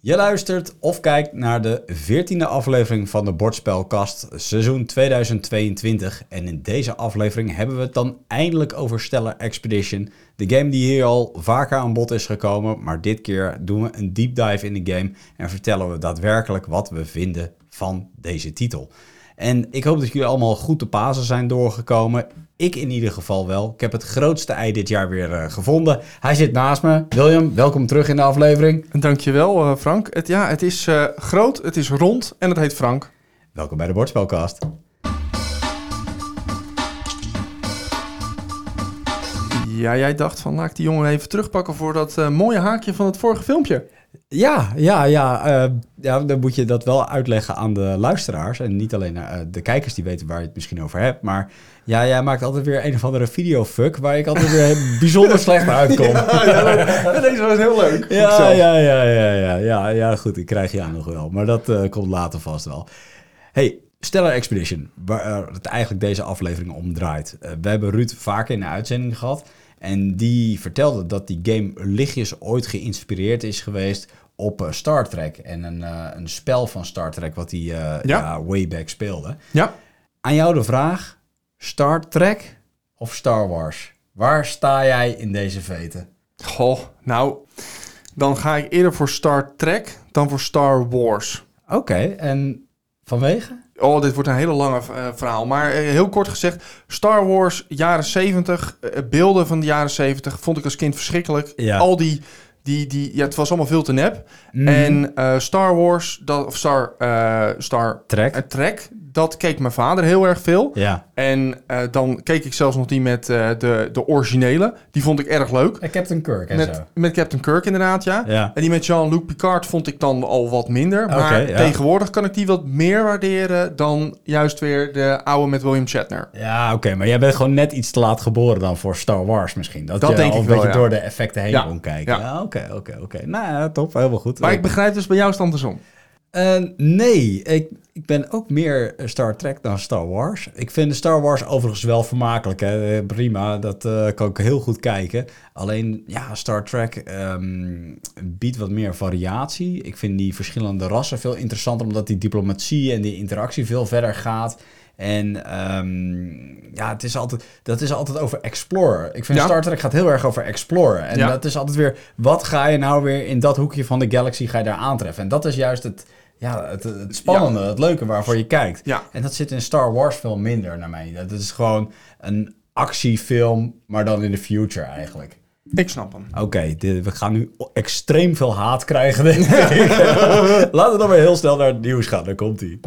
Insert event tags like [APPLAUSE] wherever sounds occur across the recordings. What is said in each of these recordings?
Je luistert of kijkt naar de 14e aflevering van de Bordspelkast, seizoen 2022. En in deze aflevering hebben we het dan eindelijk over Stellar Expedition. De game die hier al vaker aan bod is gekomen, maar dit keer doen we een deep dive in de game en vertellen we daadwerkelijk wat we vinden van deze titel. En ik hoop dat jullie allemaal goed de Pasen zijn doorgekomen. Ik in ieder geval wel. Ik heb het grootste ei dit jaar weer uh, gevonden. Hij zit naast me. William, welkom terug in de aflevering. Dankjewel uh, Frank. Het, ja, het is uh, groot, het is rond en het heet Frank. Welkom bij de Bordspelkast. Ja, jij dacht van laat ik die jongen even terugpakken voor dat mooie haakje van het vorige filmpje. Ja, ja, ja, uh, ja. Dan moet je dat wel uitleggen aan de luisteraars. En niet alleen uh, de kijkers die weten waar je het misschien over hebt. Maar ja, jij maakt altijd weer een of andere videofuck waar ik altijd weer bijzonder slecht uitkom. [LAUGHS] Ja, ja, deze was heel leuk. Ja, ja, ja, ja, ja, ja, ja, goed. Ik krijg je aan nog wel. Maar dat uh, komt later vast wel. Hey, Stellar Expedition, waar het eigenlijk deze aflevering om draait. we hebben Ruud vaker in de uitzending gehad. En die vertelde dat die game lichtjes ooit geïnspireerd is geweest op uh, Star Trek. En een, een spel van Star Trek wat hij ja. ja. way back speelde. Ja. Aan jou de vraag, Star Trek of Star Wars? Waar sta jij in deze veten? Goh, nou, dan ga ik eerder voor Star Trek dan voor Star Wars. Oké, okay, en vanwege? Oh, dit wordt een hele lange uh, verhaal. Maar uh, heel kort gezegd, Star Wars jaren 70, uh, beelden van de jaren 70 vond ik als kind verschrikkelijk. Ja. Al die, die, die, ja, het was allemaal veel te nep. Mm. En Star Wars, dat, of Star, Star Trek. Trek, dat keek mijn vader heel erg veel. Ja. En uh, dan keek ik zelfs nog die met uh, de, de originele. Die vond ik erg leuk. En Captain Kirk en met, zo. Met Captain Kirk inderdaad, ja. ja. En die met Jean-Luc Picard vond ik dan al wat minder. Maar okay, ja. tegenwoordig kan ik die wat meer waarderen dan juist weer de oude met William Shatner. Ja, oké. Okay. Maar jij bent gewoon net iets te laat geboren dan voor Star Wars misschien. Dat, dat je denk al ik een beetje wel, door de effecten heen ja. kon kijken. Oké, oké, oké. Nou ja, top. Helemaal goed. Maar ik begrijp dus bij jou stand andersom. Uh, nee, ik, ik ben ook meer Star Trek dan Star Wars. Ik vind Star Wars overigens wel vermakelijk. Hè? Prima, dat kan ik heel goed kijken. Alleen, ja, Star Trek um, biedt wat meer variatie. Ik vind die verschillende rassen veel interessanter... omdat die diplomatie en die interactie veel verder gaat... En um, ja, het is altijd, dat is altijd over exploren. Ik vind Ja. Star Trek gaat heel erg over exploren. En Ja. dat is altijd weer, wat ga je nou weer in dat hoekje van de galaxy ga je daar aantreffen? En dat is juist het, ja, het, het spannende, het leuke waarvoor je kijkt. Ja. En dat zit in Star Wars veel minder naar mij. Dat is gewoon een actiefilm, maar dan in de future eigenlijk. Ik snap hem. Oké, we gaan nu extreem veel haat krijgen, denk ik. [LAUGHS] Laten we dan weer heel snel naar het nieuws gaan. Daar komt hij.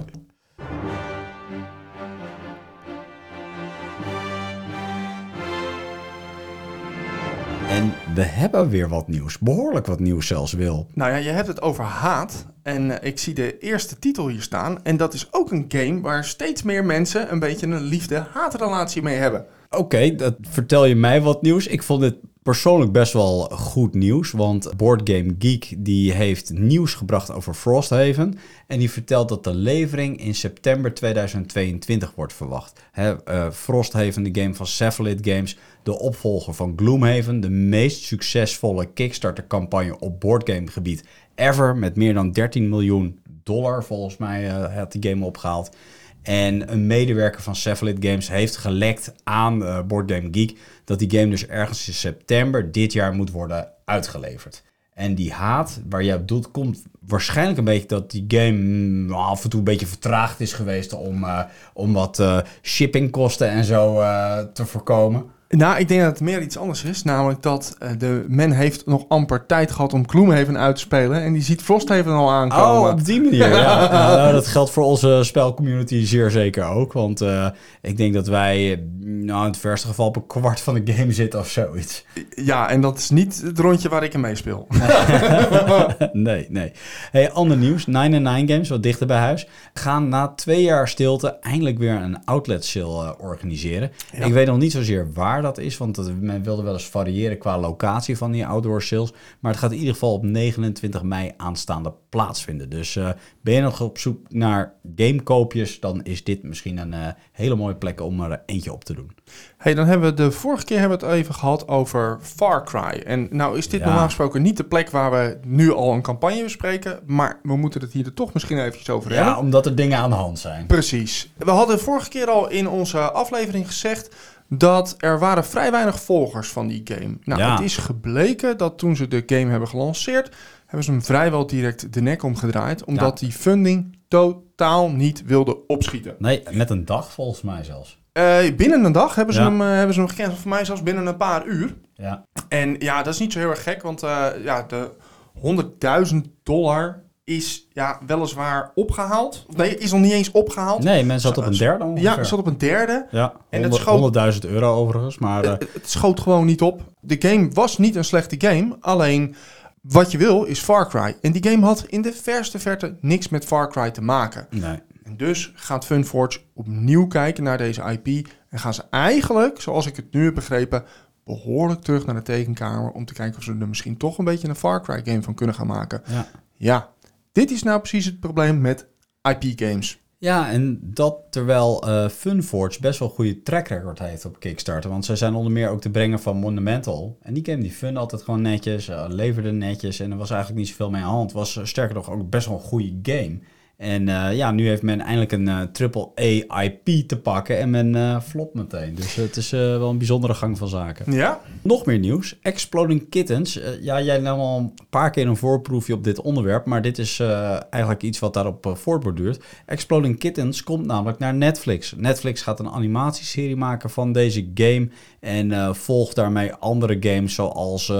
En we hebben weer wat nieuws. Behoorlijk wat nieuws zelfs, Wil. Nou ja, je hebt het over haat. En eh, ik zie de eerste titel hier staan. En dat is ook een game waar steeds meer mensen een beetje een liefde-haatrelatie mee hebben. Oké, dat vertel je mij wat nieuws. Ik vond dit persoonlijk best wel goed nieuws, want Board Game Geek die heeft nieuws gebracht over Frosthaven en die vertelt dat de levering in september 2022 wordt verwacht. Hè, eh, Frosthaven, de game van Cephalid Games, de opvolger van Gloomhaven, de meest succesvolle Kickstarter-campagne op boardgamegebied ever, met meer dan 13 miljoen dollar volgens mij eh, had die game opgehaald. En een medewerker van Cephalid Games heeft gelekt aan uh, Board Geek dat die game dus ergens in september dit jaar moet worden uitgeleverd. En die haat waar je op doet, komt waarschijnlijk een beetje dat die game mm, af en toe een beetje vertraagd is geweest om, uh, om wat uh, shippingkosten en zo uh, te voorkomen. Nou, ik denk dat het meer iets anders is. Namelijk dat uh, de, men heeft nog amper tijd gehad om Gloomhaven uit te spelen. En die ziet Frosthaven al aankomen. Oh, op die manier. [LAUGHS] ja. nou, dat geldt voor onze spelcommunity zeer zeker ook. Want uh, ik denk dat wij nou, in het verste geval op een kwart van de game zitten of zoiets. Ja, en dat is niet het rondje waar ik in meespeel. [LAUGHS] nee, nee. Hey, ander nieuws. 99 Games, wat dichter bij huis, gaan na twee jaar stilte eindelijk weer een outlet sale uh, organiseren. Ja. Ik weet nog niet zozeer waar waar dat is. Want men wilde wel eens variëren qua locatie van die outdoor sales. Maar het gaat in ieder geval op 29 mei aanstaande plaatsvinden. Dus uh, ben je nog op zoek naar gamekoopjes, dan is dit misschien een uh, hele mooie plek om er eentje op te doen. Hey, dan hebben we de vorige keer hebben we het even gehad over Far Cry. En nou is dit ja. normaal gesproken niet de plek waar we nu al een campagne bespreken. Maar we moeten het hier er toch misschien eventjes over ja, hebben. Ja, omdat er dingen aan de hand zijn. Precies. We hadden vorige keer al in onze aflevering gezegd dat er waren vrij weinig volgers van die game. Nou, Ja. het is gebleken dat toen ze de game hebben gelanceerd, hebben ze hem vrijwel direct de nek omgedraaid, omdat die funding totaal niet wilde opschieten. Nee, met een dag volgens mij zelfs. Eh, binnen een dag hebben ze, Ja. hem, eh, hebben ze hem gekend, voor mij zelfs binnen een paar uur. Ja. En ja, dat is niet zo heel erg gek, want eh, ja, de 100.000 dollar is ja, weliswaar opgehaald. Nee, is nog niet eens opgehaald. Nee, men zat op een derde ongeveer. Ja, zat op een derde. Ja, En het 100 schoot- 100.000 euro overigens. Maar eh, Het, het schoot gewoon niet op. De game was niet een slechte game. Alleen wat je wil is Far Cry. En die game had in de verste verte niks met Far Cry te maken. nee. En dus gaat Funforge opnieuw kijken naar deze IP. En gaan ze eigenlijk, zoals ik het nu heb begrepen, behoorlijk terug naar de tekenkamer. Om te kijken of ze er misschien toch een beetje een Far Cry game van kunnen gaan maken. Ja. Ja, dit is nou precies het probleem met IP games. Ja, en dat terwijl eh, Funforge best wel een goede track record heeft op Kickstarter. Want zij zijn onder meer ook te brengen van Monumental. En die game die fun altijd gewoon netjes, eh, leverde netjes. En er was eigenlijk niet zoveel mee aan de hand. Was eh, sterker nog ook best wel een goede game. En eh, ja, nu heeft men eindelijk een eh, triple A IP te pakken en men eh flopt meteen. Dus het is wel een bijzondere gang van zaken. Ja? Nog meer nieuws. Exploding Kittens. Ja, jij nam al een paar keer een voorproefje op dit onderwerp. Maar dit is eigenlijk iets wat daarop voortborduurt. Exploding Kittens komt namelijk naar Netflix. Netflix gaat een animatieserie maken van deze game. En volgt daarmee andere games zoals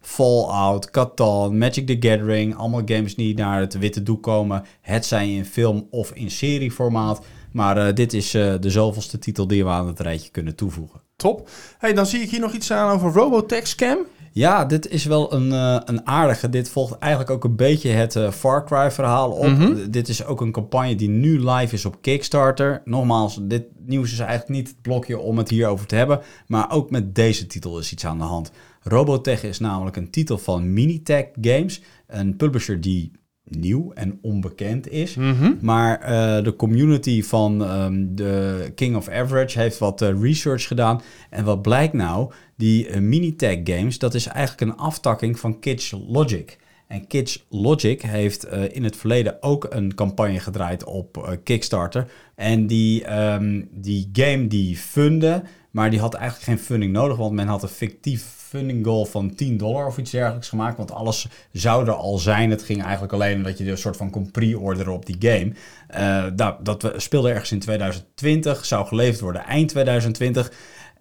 Fallout, Catan, Magic the Gathering. Allemaal games die naar het witte doek komen. Het in film of in serieformaat. Maar eh, dit is eh, de zoveelste titel die we aan het rijtje kunnen toevoegen. Top. Hey, dan zie ik hier nog iets aan over Robotech Scam. Ja, dit is wel een, eh, een aardige. Dit volgt eigenlijk ook een beetje het Far Cry verhaal op. Mhm. Dit is ook een campagne die nu live is op Kickstarter. Nogmaals, dit nieuws is eigenlijk niet het blokje om het hierover te hebben. Maar ook met deze titel is iets aan de hand. Robotech is namelijk een titel van Minitech Games. Een publisher die nieuw en onbekend is. Maar eh, de community van ehm, de King of Average heeft wat eh, research gedaan. En wat blijkt nou? Die eh, Minitech games, dat is eigenlijk een aftakking van Kids Logic. En Kids Logic heeft in het verleden ook een campagne gedraaid op Kickstarter. En die, ehm, die game die fundde, maar die had eigenlijk geen funding nodig, want men had een fictief funding goal van 10 dollar of iets dergelijks gemaakt. Want alles zou er al zijn. Het ging eigenlijk alleen om dat je een soort van kon pre-orderen op die game. Eh, nou, dat speelde ergens in 2020, zou geleverd worden eind 2020.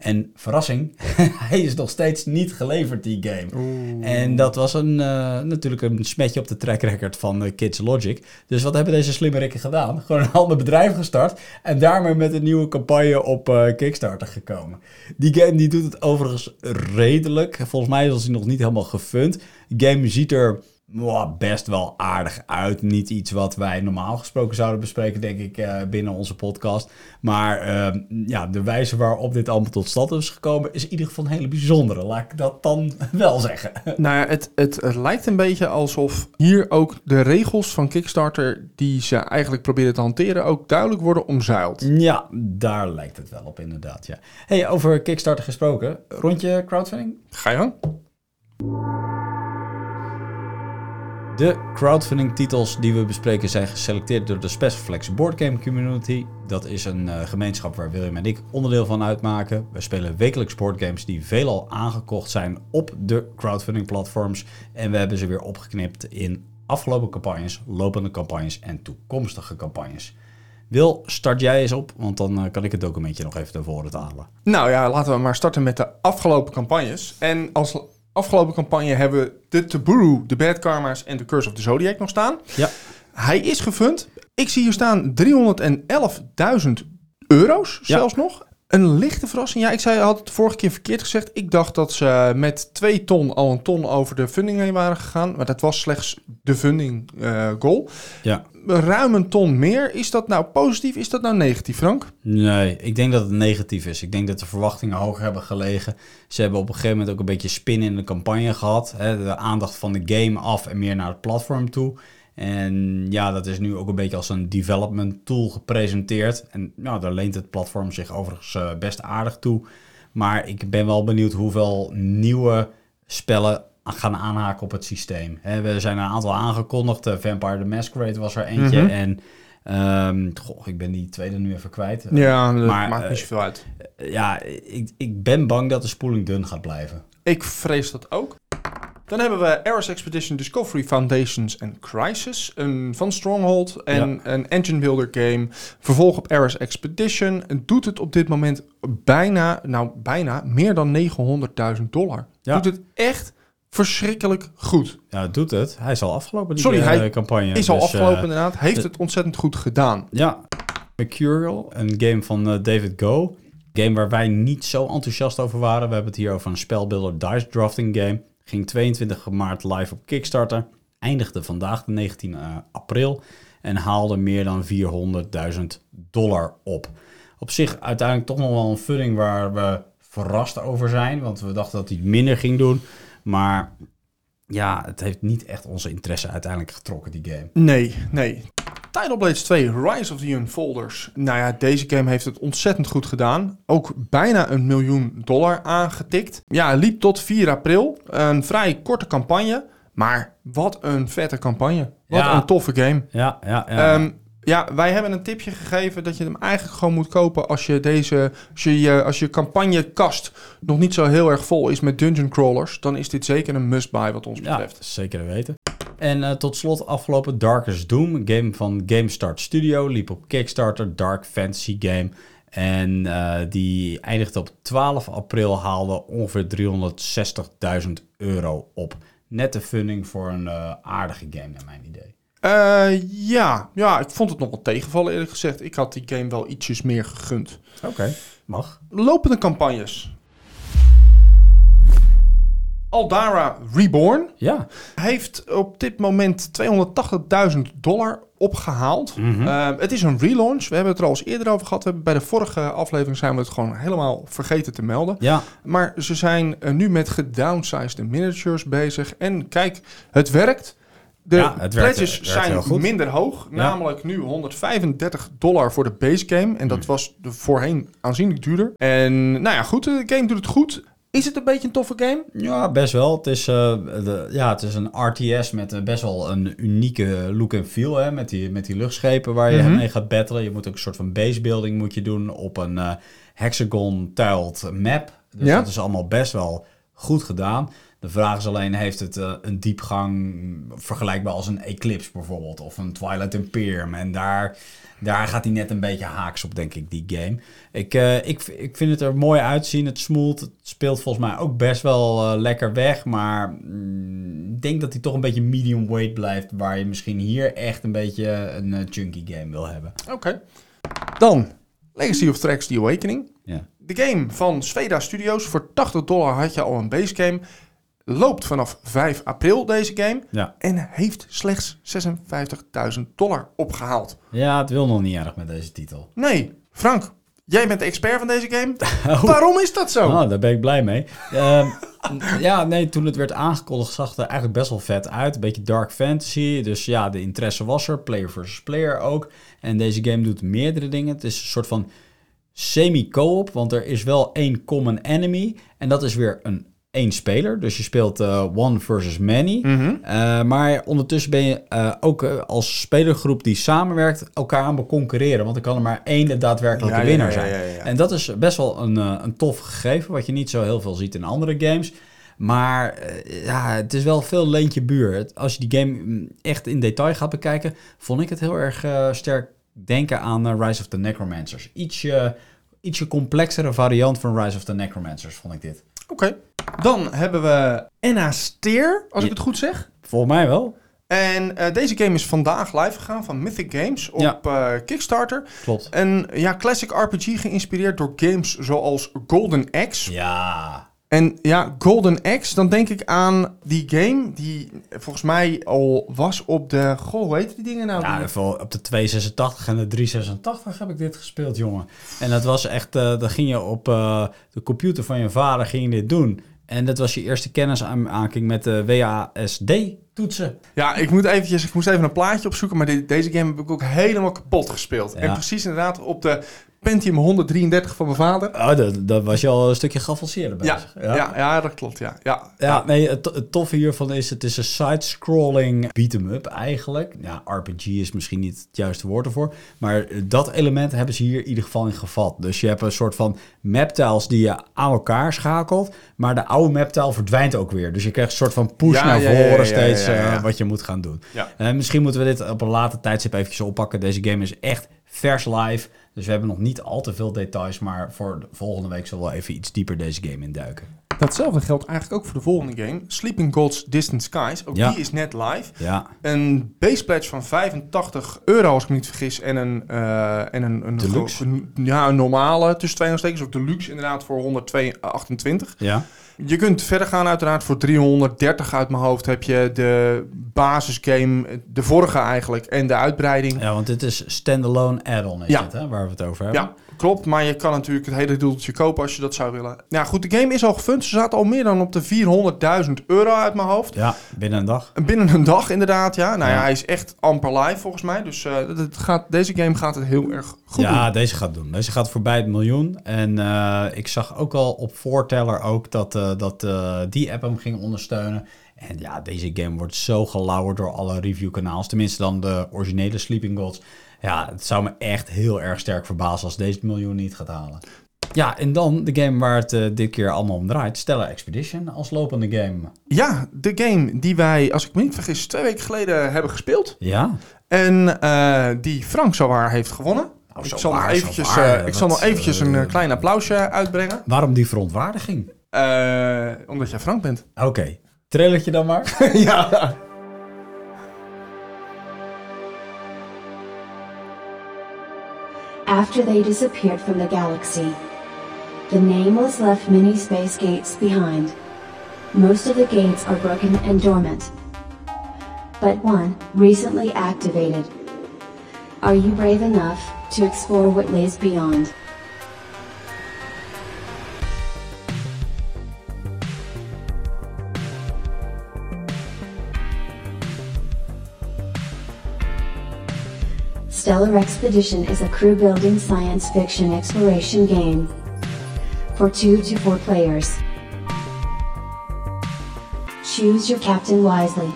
En verrassing, [LAUGHS] hij is nog steeds niet geleverd, die game. En dat was een, eh, natuurlijk een smetje op de track record van Kids Logic. Dus wat hebben deze slimmerikken gedaan? [LAUGHS] Gewoon een ander bedrijf gestart en daarmee met een nieuwe campagne op eh, Kickstarter gekomen. Die game die doet het overigens redelijk. Volgens mij is hij nog niet helemaal gefund. De game ziet er best wel aardig uit. Niet iets wat wij normaal gesproken zouden bespreken, denk ik, eh, binnen onze podcast. Maar eh, ja, de wijze waarop dit allemaal tot stand is gekomen, is in ieder geval een hele bijzondere. Laat ik dat dan [LAUGHS] wel zeggen. Nou ja, het, het, het lijkt een beetje alsof hier ook de regels van Kickstarter die ze eigenlijk proberen te hanteren ook duidelijk worden omzeild. Ja, daar lijkt het wel op inderdaad, ja. Hey, over Kickstarter gesproken. Rondje crowdfunding? Ga je gang? De crowdfunding titels die we bespreken zijn geselecteerd door de Specialflex Boardgame Community. Dat is een eh, gemeenschap waar William en ik onderdeel van uitmaken. We spelen wekelijks boardgames die veelal aangekocht zijn op de crowdfunding platforms. En we hebben ze weer opgeknipt in afgelopen campagnes, lopende campagnes en toekomstige campagnes. Wil, start jij eens op, want dan eh, kan ik het documentje nog even naar voren halen. Nou ja, laten we maar starten met de afgelopen campagnes. En als afgelopen campagne hebben we de Taburu, de Bad Karma's en de Curse of the Zodiac nog staan. Ja. Hij is gefund. Ik zie hier staan 311.000 euro's zelfs nog. Een lichte verrassing. Ja, ik zei, had het vorige keer verkeerd gezegd. Ik dacht dat ze met twee ton al een ton over de funding heen waren gegaan. Maar dat was slechts de funding eh, goal. Ja. Ruim een ton meer. Is dat nou positief? Is dat nou negatief, Frank? Nee, ik denk dat het negatief is. Ik denk dat de verwachtingen hoger hebben gelegen. Ze hebben op een gegeven moment ook een beetje spin in de campagne gehad. Hè, de aandacht van de game af en meer naar het platform toe. En ja, dat is nu ook een beetje als een development tool gepresenteerd. En ja, daar leent het platform zich overigens eh, best aardig toe. Maar ik ben wel benieuwd hoeveel nieuwe spellen gaan aanhaken op het systeem. We zijn een aantal aangekondigd. Uh, Vampire the Masquerade was er eentje. Mhm. En ehm, goh, ik ben die tweede nu even kwijt. Ja, dat Maar, maakt eh, niet zoveel uit. Ja, ik, ik ben bang dat de spoeling dun gaat blijven. Ik vrees dat ook. Dan hebben we Ares Expedition Discovery Foundations en Crisis een, van Stronghold en een engine builder game. Vervolg op Ares Expedition doet het op dit moment bijna, nou bijna, meer dan 900.000 dollar. Ja. Doet het echt verschrikkelijk goed. Ja, het doet het. Hij is al afgelopen, die Sorry, eh, hij campagne. Is al Dus, afgelopen eh, inderdaad. Heeft het ontzettend goed gedaan. Ja, Mercurial, een game van eh, David Go. Game waar wij niet zo enthousiast over waren. We hebben het hier over een spelbeelder dice drafting game. Ging 22 maart live op Kickstarter. Eindigde vandaag de 19 eh, april. En haalde meer dan 400.000 dollar op. Op zich uiteindelijk toch nog wel een funding waar we verrast over zijn. Want we dachten dat hij minder ging doen. Maar ja, het heeft niet echt onze interesse uiteindelijk getrokken, die game. Nee, nee. Tidal Blades 2, Rise of the Unfolders. Nou ja, deze game heeft het ontzettend goed gedaan. Ook bijna een miljoen dollar aangetikt. Ja, liep tot 4 april. Een vrij korte campagne. Maar wat een vette campagne. Wat Ja. een toffe game. Ja, ja, ja. Ehm, ja, wij hebben een tipje gegeven dat je hem eigenlijk gewoon moet kopen als je deze, als je, je- als je campagnekast nog niet zo heel erg vol is met dungeon crawlers, dan is dit zeker een must-buy wat ons Ja, betreft. zeker te weten. En eh, tot slot afgelopen Darkest Doom, een game van GameStart Studio, liep op Kickstarter, Dark Fantasy game. En eh, die eindigde op 12 april, haalde ongeveer 360.000 euro op. Net de funding voor een eh, aardige game, naar mijn idee. Eh, ja. ja, ik vond het nog wel tegenvallen eerlijk gezegd. Ik had die game wel ietsjes meer gegund. Oké, mag. Lopende campagnes. Aldara Reborn Ja, heeft op dit moment 280.000 dollar opgehaald. Mhm. Eh, het is een relaunch. We hebben het er al eens eerder over gehad. We hebben bij de vorige aflevering zijn we het gewoon helemaal vergeten te melden. ja, Maar ze zijn eh, nu met gedownsized miniatures bezig. En kijk, het werkt. De Ja, het werkt- pledges het werkt heel zijn minder hoog. Namelijk nu 135 dollar voor de base game. En dat Hmm. was de voorheen aanzienlijk duurder. En nou ja, goed. De game doet het goed. Is het een beetje een toffe game? Ja, best wel. Het is, eh, de, ja, het is een RTS met eh, best wel een unieke look en feel. Hè? Met, die, met die luchtschepen waar je Mhm. mee gaat battelen. Je moet ook een soort van basebuilding moet je doen op een eh, hexagon-tiled map. Dus Ja. dat is allemaal best wel goed gedaan. De vraag is alleen, heeft het eh, een diepgang vergelijkbaar als een Eclipse bijvoorbeeld? Of een Twilight Imperium? En daar, daar gaat hij net een beetje haaks op, denk ik, die game. Ik, eh, ik, ik vind het er mooi uitzien. Het smoelt. Het speelt volgens mij ook best wel eh, lekker weg. Maar mm, ik denk dat hij toch een beetje medium weight blijft. Waar je misschien hier echt een beetje een chunky game wil hebben. Oké. Dan Legacy of Thrax The Awakening. Ja. De game van Sveda Studios. Voor 80 dollar had je al een base game. Loopt vanaf 5 april deze game. Ja. En heeft slechts 56.000 dollar opgehaald. ja, het wil nog niet erg met deze titel. [LAUGHS] Nee, Frank, jij bent de expert van deze game. Waarom is dat zo? Oh, daar ben ik blij mee. Ehm, [LAUGHS] ja, nee, toen het werd aangekondigd zag het er eigenlijk best wel vet uit. Een beetje dark fantasy. Dus ja, de interesse was er. Player versus player ook. En deze game doet meerdere dingen. Het is een soort van semi-co-op, want er is wel één common enemy. En dat is weer een één speler. Dus je speelt eh, one versus many. Mhm. Eh, maar ondertussen ben je eh, ook als spelergroep die samenwerkt elkaar aan concurreren. Want er kan er maar één de daadwerkelijke Ja, winnaar ja, zijn. ja. En dat is best wel een, een tof gegeven, wat je niet zo heel veel ziet in andere games. Maar ja, het is wel veel leentje buur. Als je die game mm, echt in detail gaat bekijken, vond ik het heel erg sterk denken aan Rise of the Necromancers. Ietsje, ietsje complexere variant van Rise of the Necromancers, vond ik dit. Oké. Dan hebben we Enna Steer, als ik het goed zeg. Volgens mij wel. En eh, deze game is vandaag live gegaan van Mythic Games op Ja. eh, Kickstarter. Klopt. En ja, classic RPG geïnspireerd door games zoals Golden Axe. Ja. En ja, Golden Axe, dan denk ik aan die game die volgens mij al was op de... Goh, hoe heet die dingen nou? Ja, op de 286 en de 386 heb ik dit gespeeld, jongen. En dat was echt, eh dan ging je op de computer van je vader ging je dit doen. En dat was je eerste kennisaanmaking met de WASD-toetsen. Ja, ik, moet eventjes, ik moest even een plaatje opzoeken, maar de- deze game heb ik ook helemaal kapot gespeeld. Ja. En precies inderdaad op de Pentium 133 van mijn vader. Oh, dat, dat was je al een stukje geavanceerder Ja, bezig. ja. Ja, dat klopt, ja. ja. Ja, nee, het, het toffe hiervan is, het is een side-scrolling beat-em-up eigenlijk. Ja, RPG is misschien niet het juiste woord ervoor. Maar dat element hebben ze hier in ieder geval in gevat. Dus je hebt een soort van maptiles die je aan elkaar schakelt. Maar de oude maptile verdwijnt ook weer. Dus je krijgt een soort van push Ja, naar ja, ja, voren ja, ja, steeds ja, ja. eh, wat je moet gaan doen. Ja. Eh, misschien moeten we dit op een later tijdstip eventjes oppakken. Deze game is echt vers live. Dus we hebben nog niet al te veel details. Maar voor de volgende week zullen we even iets dieper deze game induiken. Datzelfde geldt eigenlijk ook voor de volgende game. Sleeping Gods Distant Skies. Ook Ja. die is net live. Ja, Een base pledge van 85 euro, als ik me niet vergis. En een, eh, en een, een, Deluxe? een- ja, een normale tussen twee aanstekens. Of deluxe inderdaad voor 128. ja. Je kunt verder gaan uiteraard voor 330 uit mijn hoofd. Heb je de basisgame, de vorige eigenlijk, en de uitbreiding. Ja, want dit is standalone add-on is Ja. het, hè, waar we het over hebben. Ja, klopt. Maar je kan natuurlijk het hele doeltje kopen als je dat zou willen. Ja, goed, de game is al gefund. Ze zaten al meer dan op de 400.000 euro uit mijn hoofd. Ja, binnen een dag. Binnen een dag inderdaad, ja. Nou ja, Ja. hij is echt amper live volgens mij. Dus eh, het- gaat, deze game gaat het heel erg goed ja, doen. deze gaat doen. Deze gaat voorbij het miljoen. En eh, ik zag ook al op voorteller ook dat, eh, dat die app hem ging ondersteunen. En ja, deze game wordt zo gelauwerd door alle reviewkanaals. Tenminste dan de originele Sleeping Gods. Ja, het zou me echt heel erg sterk verbazen als deze miljoen niet gaat halen. Ja, en dan de game waar het eh, dit keer allemaal om draait. Stellar Expedition als lopende game. Ja, de game die wij, als ik me niet vergis, twee weken geleden hebben gespeeld. Ja, En eh, die Frank zowaar heeft gewonnen. Nou, ik zo zal, nog waar, zo eventjes, waar. eh, ik zal nog eventjes een klein applausje uitbrengen. waarom die verontwaardiging? Eh, omdat jij Frank bent. Oké, trailertje dan maar. [LAUGHS] ja. After they disappeared from the galaxy, the nameless left many space gates behind. Most of the gates are broken and dormant. But one, recently activated. Are you brave enough to explore what lays beyond? Stellar Expedition is a crew building science fiction exploration game for 2 to 4 players. Choose your captain wisely.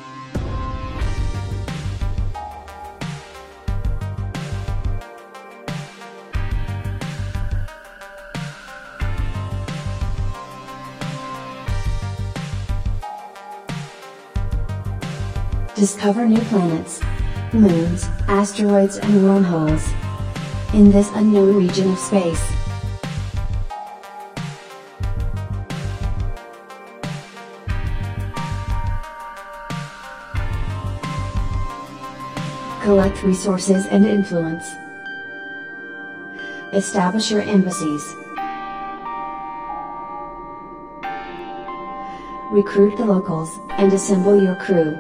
Discover new planets, moons, asteroids, and wormholes in this unknown region of space. Collect resources and influence. Establish your embassies. Recruit the locals and assemble your crew.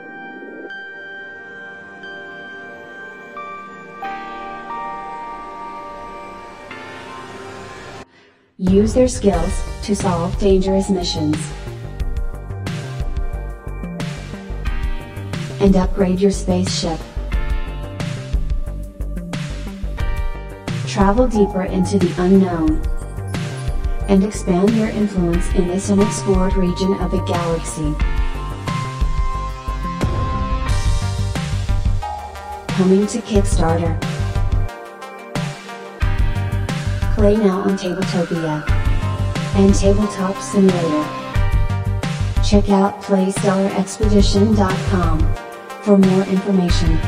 Use their skills to solve dangerous missions. And upgrade your spaceship. Travel deeper into the unknown. And expand your influence in this unexplored region of the galaxy. Coming to Kickstarter. Play now on Tabletopia and Tabletop Simulator. Check out PlayStellarExpedition.com for more information.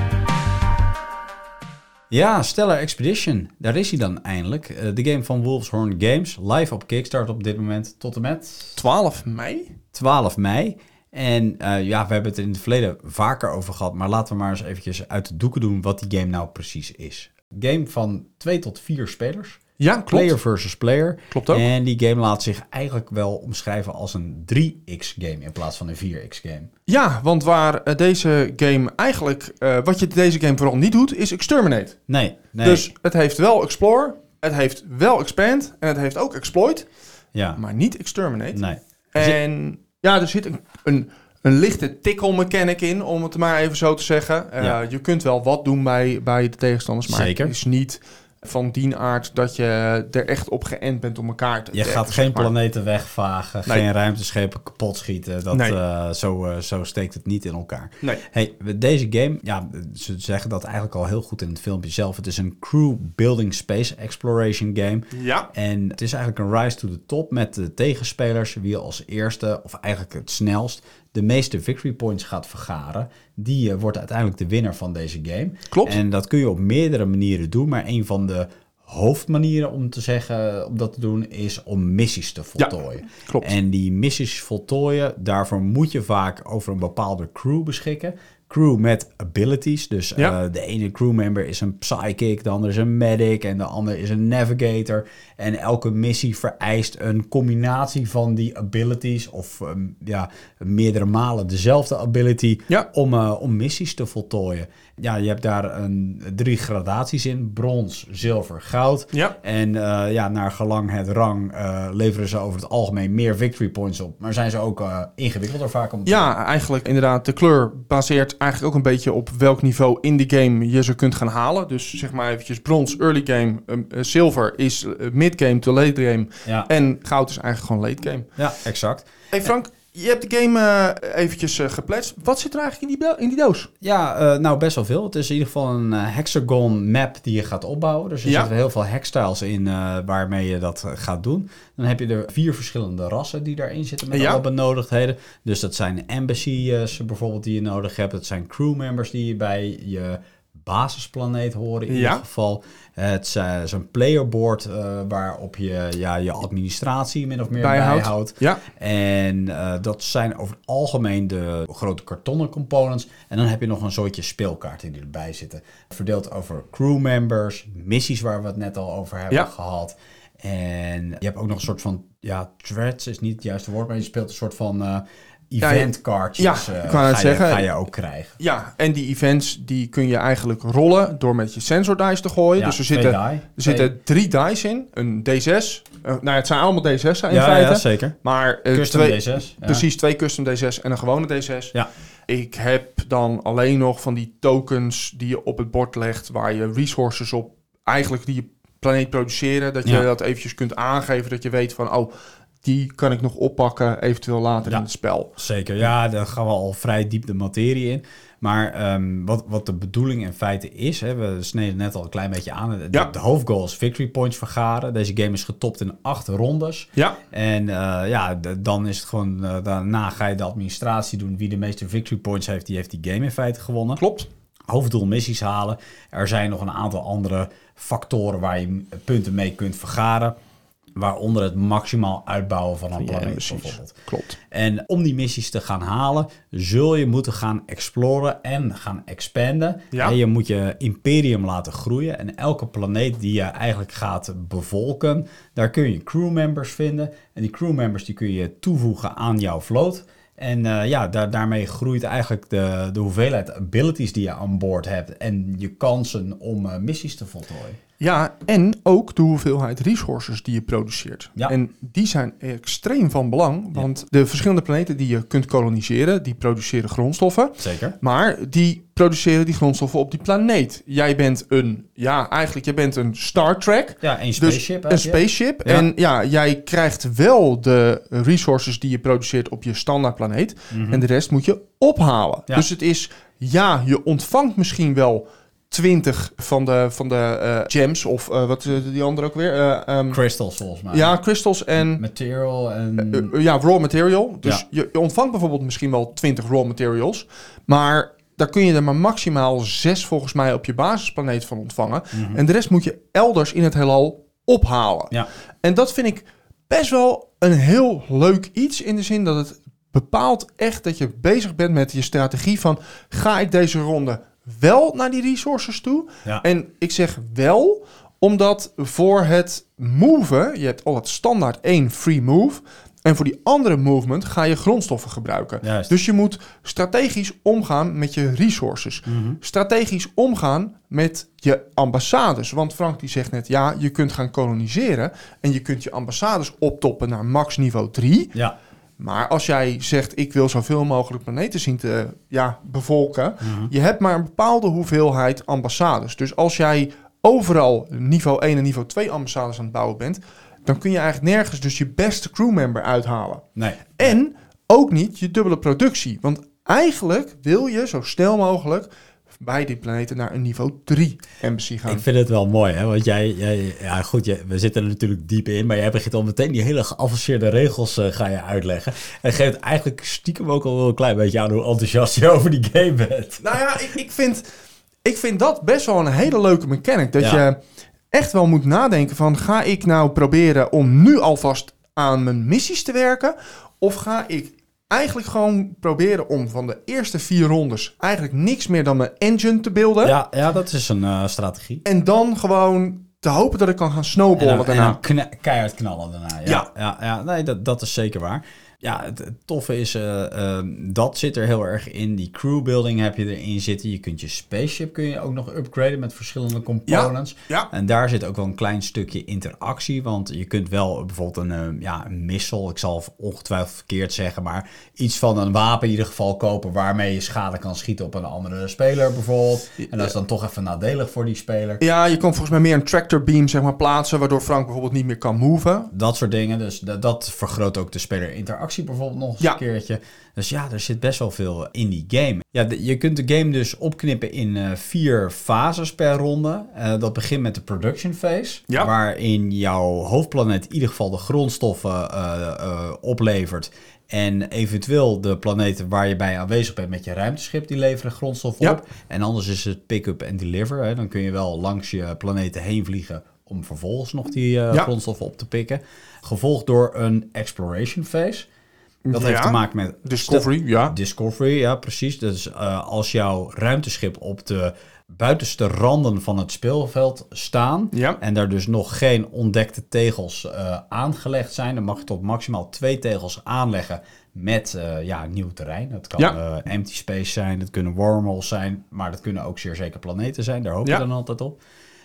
Ja, Stellar Expedition. Daar is hij dan eindelijk. Eh, de game van Wolfshorn Games. Live op Kickstarter op dit moment tot en met 12 mei? 12 mei. En eh, ja, we hebben het er in het verleden vaker over gehad. Maar laten we maar eens eventjes uit de doeken doen wat die game nou precies is. Game van twee tot vier spelers. Ja, klopt. Player versus player. Klopt ook. En die game laat zich eigenlijk wel omschrijven als een 3x game in plaats van een 4x game. Ja, want waar eh, deze game eigenlijk... eh, wat je deze game vooral niet doet, is exterminate. Nee, nee. Dus het heeft wel explore, het heeft wel expand en het heeft ook exploit, ja, maar niet exterminate. nee. En ja, er zit een, een, een lichte tickle mechanic in, om het maar even zo te zeggen. Eh, Ja. Je kunt wel wat doen bij, bij de tegenstanders, maar Zeker. het is niet van die aard dat je er echt op geënt bent om elkaar te Je gaat geen planeten wegvagen, Nee. geen ruimteschepen kapot schieten. Dat, Nee. eh, zo, eh, zo steekt het niet in elkaar. Nee. Hey, deze game, ja, ze zeggen dat eigenlijk al heel goed in het filmpje zelf. Het is een crew building space exploration game. Ja, En het is eigenlijk een rise to the top met de tegenspelers, wie als eerste, of eigenlijk het snelst, de meeste victory points gaat vergaren. Die eh, wordt uiteindelijk de winnaar van deze game. Klopt. En dat kun je op meerdere manieren doen, maar een van de hoofdmanieren om te zeggen, om dat te doen, is om missies te voltooien. klopt. En die missies voltooien, daarvoor moet je vaak over een bepaalde crew beschikken. Crew met abilities. Dus Ja. eh, de ene crewmember is een psychic, de andere is een medic en de andere is een navigator. En elke missie vereist een combinatie van die abilities of ehm, ja, meerdere malen dezelfde ability Ja. om, eh, om missies te voltooien. Ja, je hebt daar een, drie gradaties in. Brons, zilver, goud. Ja. En eh, ja, naar gelang het rang eh, leveren ze over het algemeen meer victory points op. Maar zijn ze ook eh, ingewikkelder vaak om Ja, eigenlijk inderdaad. De kleur baseert eigenlijk ook een beetje op welk niveau in de game je ze kunt gaan halen. Dus zeg maar eventjes brons, early game. um, eh, zilver is mid game to late game. Ja, En goud is eigenlijk gewoon late game. ja exact. Hey Frank, je hebt de game eh, eventjes eh, gepletst. Wat zit er eigenlijk in die, in die doos? Ja, eh, nou best wel veel. Het is in ieder geval een hexagon map die je gaat opbouwen. Dus er Ja. zitten heel veel hextiles in waarmee je dat gaat doen. Dan heb je er vier verschillende rassen die daarin zitten met Ja. alle benodigdheden. Dus dat zijn embassies bijvoorbeeld die je nodig hebt. Het zijn crewmembers die bij je basisplaneet horen in Ja. ieder geval. Het is eh, zo'n playerboard eh, waarop je ja, je administratie min of meer Bijhoudt. bijhoudt. Ja, En eh, dat zijn over het algemeen de grote kartonnen components. En dan heb je nog een soortje speelkaarten die erbij zitten. Verdeeld over crewmembers, missies waar we het net al over hebben Ja. gehad. En je hebt ook nog een soort van, ja, threads is niet het juiste woord, maar je speelt een soort van eventkaartjes. ja, net ga, je, ga je ook krijgen. ja, en die events die kun je eigenlijk rollen door met je sensor dice te gooien. Ja, dus er zitten, die. er zitten drie dice in. Een D6. Eh, nou, ja, het zijn allemaal D6's in ja, feite. ja, zeker. Maar eh, Custom twee, D6. ja. Precies, twee custom D6 en een gewone D6. Ja. Ik heb dan alleen nog van die tokens die je op het bord legt, waar je resources op, eigenlijk die je planeet produceren, dat je dat eventjes kunt aangeven, dat je weet van, oh, die kan ik nog oppakken, eventueel later Ja. in het spel. Zeker, ja, daar gaan we al vrij diep de materie in. Maar ehm, wat, wat de bedoeling in feite is, hè, we sneden net al een klein beetje aan. De, Ja. de hoofdgoal is victory points vergaren. Deze game is getopt in acht rondes. Ja, En eh, ja, de- dan is het gewoon, eh, daarna ga je de administratie doen. Wie de meeste victory points heeft, die heeft die game in feite gewonnen. klopt. Hoofddoel missies halen. Er zijn nog een aantal andere factoren waar je punten mee kunt vergaren. Waaronder het maximaal uitbouwen van een Ja, planeet precies. bijvoorbeeld. Klopt. En om die missies te gaan halen, zul je moeten gaan exploren en gaan expanden. Ja. En je moet je imperium laten groeien. En elke planeet die je eigenlijk gaat bevolken, daar kun je crewmembers vinden. En die crewmembers die kun je toevoegen aan jouw vloot. En eh, ja, daar, daarmee groeit eigenlijk de, de hoeveelheid abilities die je aan boord hebt. En je kansen om eh, missies te voltooien. Ja, en ook de hoeveelheid resources die je produceert. Ja. En die zijn extreem van belang, want de verschillende planeten die je kunt koloniseren, die produceren grondstoffen. Zeker. Maar die produceren die grondstoffen op die planeet. Jij bent een, ja, eigenlijk, jij bent een Star Trek. Ja, een Dus spaceship. een spaceship. Ja. En ja, jij krijgt wel de resources die je produceert op je standaard planeet. En de rest moet je ophalen. Dus het is, ja, je ontvangt misschien wel 20 van de, van de eh, gems. Of eh, wat is die andere ook weer? Eh, ehm, Crystals volgens mij. ja, crystals en Material en... ja, raw material. Dus Ja. je, je ontvangt bijvoorbeeld misschien wel 20 raw materials. Maar daar kun je er maar maximaal 6 volgens mij op je basisplaneet van ontvangen. En de rest moet je elders in het heelal ophalen. Ja. En dat vind ik best wel een heel leuk iets. In de zin dat het bepaalt echt dat je bezig bent met je strategie van... ga ik deze ronde wel naar die resources toe? Ja. En ik zeg wel, omdat voor het moven... je hebt al het standaard één free move... En voor die andere movement ga je grondstoffen gebruiken. Juist. Dus je moet strategisch omgaan met je resources. Strategisch omgaan met je ambassades. Want Frank die zegt net, ja, je kunt gaan koloniseren... en je kunt je ambassades optoppen naar max niveau 3... Ja, Maar als jij zegt, ik wil zoveel mogelijk planeten zien te ja, bevolken, je hebt maar een bepaalde hoeveelheid ambassades. Dus als jij overal niveau 1 en niveau 2 ambassades aan het bouwen bent, dan kun je eigenlijk nergens dus je beste crewmember uithalen. nee. En ook niet je dubbele productie. Want eigenlijk wil je zo snel mogelijk bij die planeten naar een niveau 3 embassy gaan. Ik vind het wel mooi, hè? Want jij, jij ja goed, jij, we zitten er natuurlijk diep in, maar jij begint al meteen die hele geavanceerde regels eh, ga je uitleggen. En geeft eigenlijk stiekem ook al wel een klein beetje aan hoe enthousiast je over die game bent. Nou ja, ik, ik, vind, ik vind dat best wel een hele leuke mechanic. Dat Ja. je echt wel moet nadenken van... ga ik nou proberen om nu alvast aan mijn missies te werken? Of ga ik eigenlijk gewoon proberen om van de eerste vier rondes... eigenlijk niks meer dan mijn engine te beelden... Ja, ja dat is een eh, strategie. en dan gewoon te hopen dat ik kan gaan snowballen En dan, en daarna. dan kna- keihard knallen daarna. Ja, Ja. ja. ja, nee, dat, dat is zeker waar. Ja, het, het toffe is, eh, eh, dat zit er heel erg in. Die crewbuilding heb je erin zitten. Je kunt je spaceship kun je ook nog upgraden met verschillende components. Ja. En daar zit ook wel een klein stukje interactie. Want je kunt wel bijvoorbeeld een, eh, ja, een missile, ik zal ongetwijfeld verkeerd zeggen, maar iets van een wapen in ieder geval kopen waarmee je schade kan schieten op een andere speler bijvoorbeeld. En dat is dan toch even nadelig voor die speler. Ja, je kan volgens mij meer een tractor beam zeg maar, plaatsen... waardoor Frank bijvoorbeeld niet meer kan moven. Dat soort dingen. Dus dat, dat vergroot ook de bijvoorbeeld nog eens Ja. een keertje. Dus ja, er zit best wel veel in die game. Ja, de- je kunt de game dus opknippen in eh, vier fases per ronde. Eh, dat begint met de production phase. Ja. Waarin jouw hoofdplaneet in ieder geval de grondstoffen eh, eh, oplevert. En eventueel de planeten waar je bij aanwezig bent met je ruimteschip, die leveren grondstoffen Ja. op. En anders is het pick-up en deliver. Hè. Dan kun je wel langs je planeten heen vliegen om vervolgens nog die eh, Ja. grondstoffen op te pikken. Gevolgd door een exploration phase. Dat heeft te maken met Discovery, ja. Discovery, ja, precies. Dus als jouw ruimteschip op de buitenste randen van het speelveld staan Ja. en daar dus nog geen ontdekte tegels eh, aangelegd zijn, dan mag je tot maximaal twee tegels aanleggen met eh, ja, nieuw terrein. Dat kan Ja. empty space zijn, dat kunnen wormholes zijn, maar dat kunnen ook zeer zeker planeten zijn. Daar hoop je dan altijd op.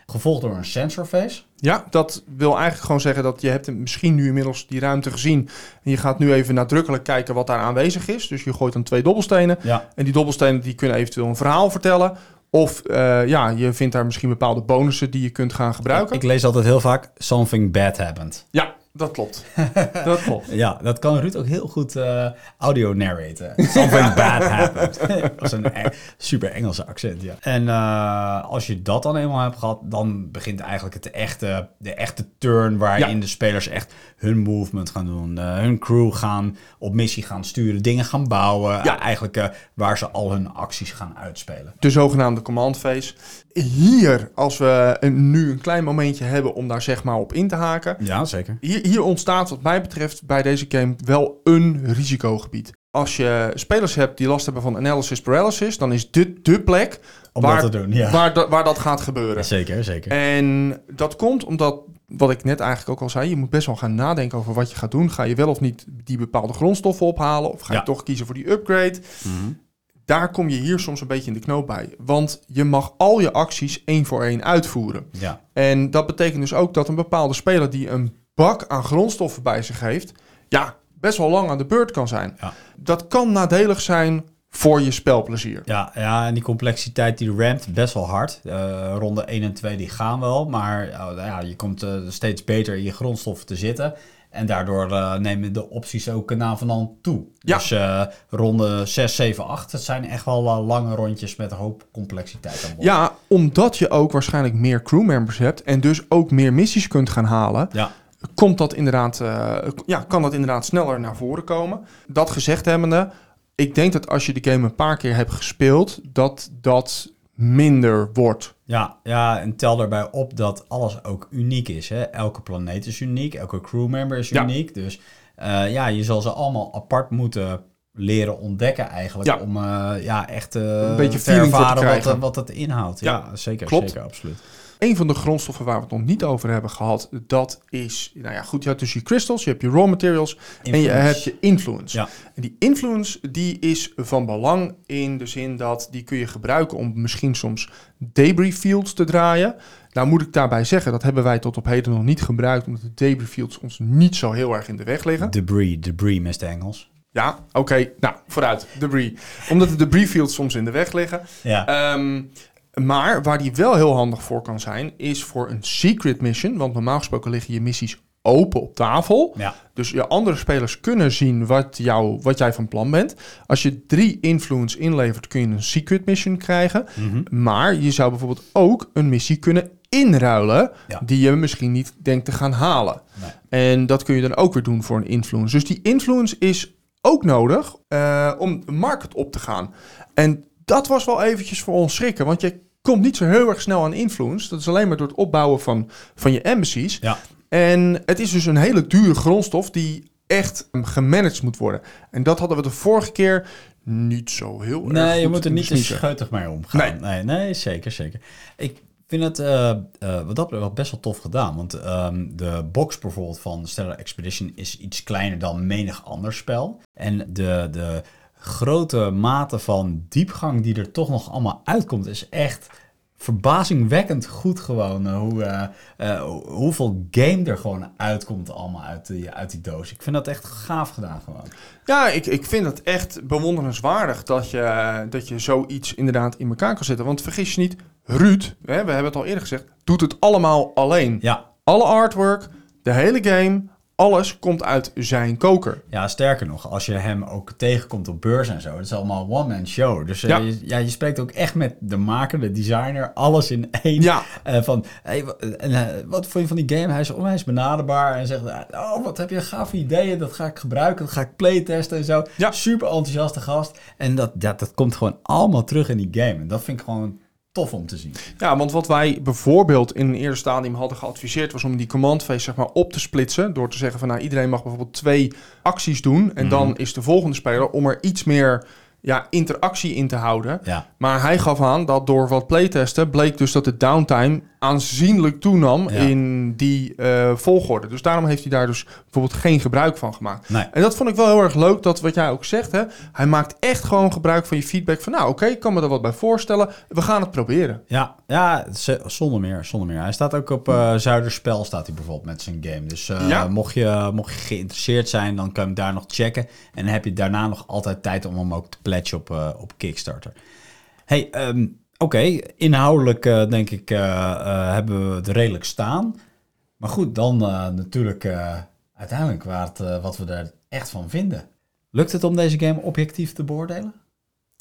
Gevolgd door een sensor phase. Ja, dat wil eigenlijk gewoon zeggen dat je hebt misschien nu inmiddels die ruimte gezien. En je gaat nu even nadrukkelijk kijken wat daar aanwezig is. Dus je gooit dan twee dobbelstenen. Ja, En die dobbelstenen die kunnen eventueel een verhaal vertellen. Of eh, ja, je vindt daar misschien bepaalde bonussen die je kunt gaan gebruiken. ik lees altijd heel vaak something bad happened. Ja, dat klopt. [LAUGHS] dat klopt. Ja, dat kan Ruud ook heel goed eh, audio narraten. Something bad happened. [LAUGHS] dat is een e- super Engelse accent, ja. En eh, als je dat dan eenmaal hebt gehad, dan begint eigenlijk het echte, de echte turn waarin Ja. de spelers echt hun movement gaan doen. eh, hun crew gaan op missie gaan sturen, dingen gaan bouwen. Ja. Eigenlijk waar ze al hun acties gaan uitspelen. De zogenaamde command phase. Hier, als we een- nu een klein momentje hebben om daar zeg maar op in te haken. Ja, zeker. Hier, hier ontstaat wat mij betreft bij deze game wel een risicogebied. Als je spelers hebt die last hebben van analysis paralysis, dan is dit de plek Om waar, dat te doen, ja. waar, dat- waar dat gaat gebeuren. Zeker, zeker. En dat komt omdat, wat ik net eigenlijk ook al zei, je moet best wel gaan nadenken over wat je gaat doen. Ga je wel of niet die bepaalde grondstoffen ophalen? Of ga je Ja. toch kiezen voor die upgrade? Mhm. Daar kom je hier soms een beetje in de knoop bij. Want je mag al je acties één voor één uitvoeren. Ja. En dat betekent dus ook dat een bepaalde speler die een bak aan grondstoffen bij zich heeft, ja, best wel lang aan de beurt kan zijn. Ja. Dat kan nadelig zijn voor je spelplezier. Ja, ja, en die complexiteit die ramt best wel hard. Eh, ronde 1 en 2 die gaan wel, maar uh, ja, je komt uh, steeds beter in je grondstoffen te zitten. En daardoor uh, nemen de opties ook na van dan toe. Ja. Dus uh, ronde 6, 7, 8, dat zijn echt wel uh, lange rondjes met een hoop complexiteit aan boord. Ja, omdat je ook waarschijnlijk meer crewmembers hebt en dus ook meer missies kunt gaan halen. Ja. Komt dat inderdaad, ja, kan dat inderdaad sneller naar voren komen. Dat gezegd hebbende, ik denk dat als je de game een paar keer hebt gespeeld, dat dat minder wordt. Ja, ja, en tel daarbij op dat alles ook uniek is. Hè? Elke planeet is uniek, elke crewmember is Ja. uniek. Dus uh, ja, je zal ze allemaal apart moeten leren ontdekken eigenlijk. Ja. Om eh, ja, echt eh, Een beetje te voor te ervaren wat, wat het inhoudt. Ja, Ja, zeker, klopt. zeker, absoluut. Een van de grondstoffen waar we het nog niet over hebben gehad, dat is, nou ja, goed, je hebt dus je crystals, je hebt je raw materials en je hebt je influence. Ja. En die influence, die is van belang in de zin dat die kun je gebruiken om misschien soms debris fields te draaien. Nou moet ik daarbij zeggen, dat hebben wij tot op heden nog niet gebruikt, omdat de debris fields ons niet zo heel erg in de weg liggen. Debris, debris, Mr. Engels. Ja, oké, nou, vooruit, debris. Omdat de debris fields soms in de weg liggen. Ja. Ehm, maar waar die wel heel handig voor kan zijn, is voor een secret mission. Want normaal gesproken liggen je missies open op tafel. ja. Dus je andere spelers kunnen zien wat, jou, wat jij van plan bent. Als je drie influence inlevert, kun je een secret mission krijgen. Mhm. Maar je zou bijvoorbeeld ook een missie kunnen inruilen... Ja. die je misschien niet denkt te gaan halen. Nee. En dat kun je dan ook weer doen voor een influence. Dus die influence is ook nodig eh, om de market op te gaan. En dat was wel eventjes voor ons schrikken. Want je komt niet zo heel erg snel aan influence. Dat is alleen maar door het opbouwen van, van je embassies. Ja. En het is dus een hele dure grondstof die echt gemanaged moet worden. En dat hadden we de vorige keer niet zo heel erg Nee, je moet er niet te scheutig mee omgaan. Nee. nee, zeker, zeker. Ik vind het wat dat wel best wel tof gedaan. Want ehm, de box bijvoorbeeld van Stellar Expedition is iets kleiner dan menig ander spel. En de, de grote mate van diepgang die er toch nog allemaal uitkomt, is echt verbazingwekkend goed gewoon. eh, hoe, eh, eh, hoeveel game er gewoon uitkomt allemaal uit die, uit die doos. Ik vind dat echt gaaf gedaan gewoon. Ja, ik, ik vind het echt bewonderenswaardig dat je, dat je zoiets inderdaad in elkaar kan zetten. Want vergis je niet, Ruud, hè, we hebben het al eerder gezegd, doet het allemaal alleen. Ja, Alle artwork, de hele game, alles komt uit zijn koker. Ja, sterker nog, als je hem ook tegenkomt op beurs en zo, het is allemaal one-man show. Dus eh, Ja. Je, ja, je spreekt ook echt met de maker, de designer, alles in één. Ja. Eh, van, hey, eh, wat vond je van die game? Hij is onwijs benaderbaar en zegt, oh, wat heb je gave ideeën, dat ga ik gebruiken, dat ga ik playtesten en zo. Ja. Super enthousiaste gast. En dat, ja, dat komt gewoon allemaal terug in die game. En dat vind ik gewoon tof om te zien. Ja, want wat wij bijvoorbeeld in een eerder stadium hadden geadviseerd... was om die command phase zeg maar, op te splitsen... door te zeggen van nou, iedereen mag bijvoorbeeld twee acties doen... en dan is de volgende speler om er iets meer ja, interactie in te houden... Ja, Maar hij gaf aan dat door wat playtesten bleek dus dat de downtime aanzienlijk toenam Ja. in die eh, volgorde. Dus daarom heeft hij daar dus bijvoorbeeld geen gebruik van gemaakt. nee. En dat vond ik wel heel erg leuk, dat wat jij ook zegt. Hè, hij maakt echt gewoon gebruik van je feedback van... nou oké, ik kan me er wat bij voorstellen. We gaan het proberen. Ja, ja zonder meer, zonder meer. Hij staat ook op eh Zuiderspel, staat hij bijvoorbeeld met zijn game. Dus eh, Ja. mocht, je, mocht je geïnteresseerd zijn, dan kan je hem daar nog checken. En dan heb je daarna nog altijd tijd om hem ook te pledgen op, eh, op Kickstarter. hey, ehm, oké, inhoudelijk eh, denk ik eh, hebben we het redelijk staan. Maar goed, dan natuurlijk uiteindelijk waar het, eh, wat we er echt van vinden. Lukt het om deze game objectief te beoordelen?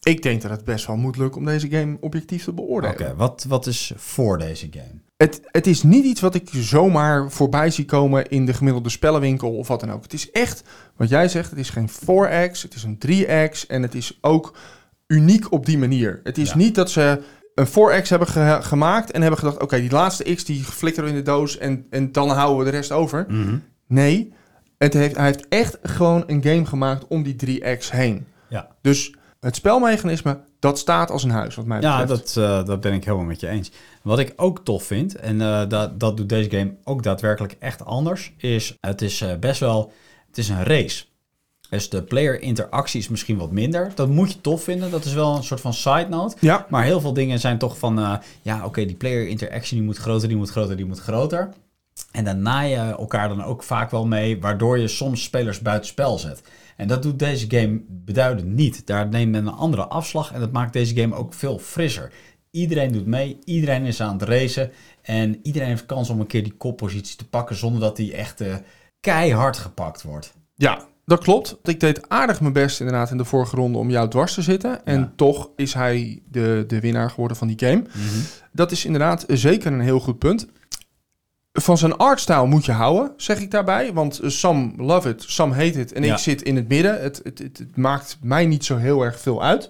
Ik denk dat het best wel moet lukken om deze game objectief te beoordelen. Oké, wat, wat is voor deze game? Het, het is niet iets wat ik zomaar voorbij zie komen in de gemiddelde spellenwinkel of wat dan ook. Het is echt, wat jij zegt, het is geen 4X, het is een 3X en het is ook uniek op die manier. Het is Ja. niet dat ze een 4X hebben ge- gemaakt en hebben gedacht, oké, die laatste X die flikkeren we in de doos en, en dan houden we de rest over. Nee, het heeft, hij heeft echt gewoon een game gemaakt om die 3X heen. Ja. Dus het spelmechanisme, dat staat als een huis, wat mij Ja, betreft. dat, eh, dat ben ik helemaal met je eens. Wat ik ook tof vind, en eh, dat, dat doet deze game ook daadwerkelijk echt anders, is het is eh, best wel, het is een race. Dus de player interactie is misschien wat minder. Dat moet je tof vinden. Dat is wel een soort van side note. Ja, Maar heel veel dingen zijn toch van, eh, ja, oké, die player interactie die moet groter, die moet groter, die moet groter. En naai je elkaar dan ook vaak wel mee, waardoor je soms spelers buitenspel zet. En dat doet deze game beduidend niet. Daar neemt men een andere afslag en dat maakt deze game ook veel frisser. Iedereen doet mee, iedereen is aan het racen en iedereen heeft kans om een keer die koppositie te pakken zonder dat die echt eh, keihard gepakt wordt. Ja, dat klopt. Ik deed aardig mijn best inderdaad in de vorige ronde om jou dwars te zitten. En Ja. toch is hij de, de winnaar geworden van die game. Dat is inderdaad zeker een heel goed punt. Van zijn artstyle moet je houden, zeg ik daarbij. Want eh, some love it, some hate it. En Ja. ik zit in het midden. Het, het, het, het maakt mij niet zo heel erg veel uit.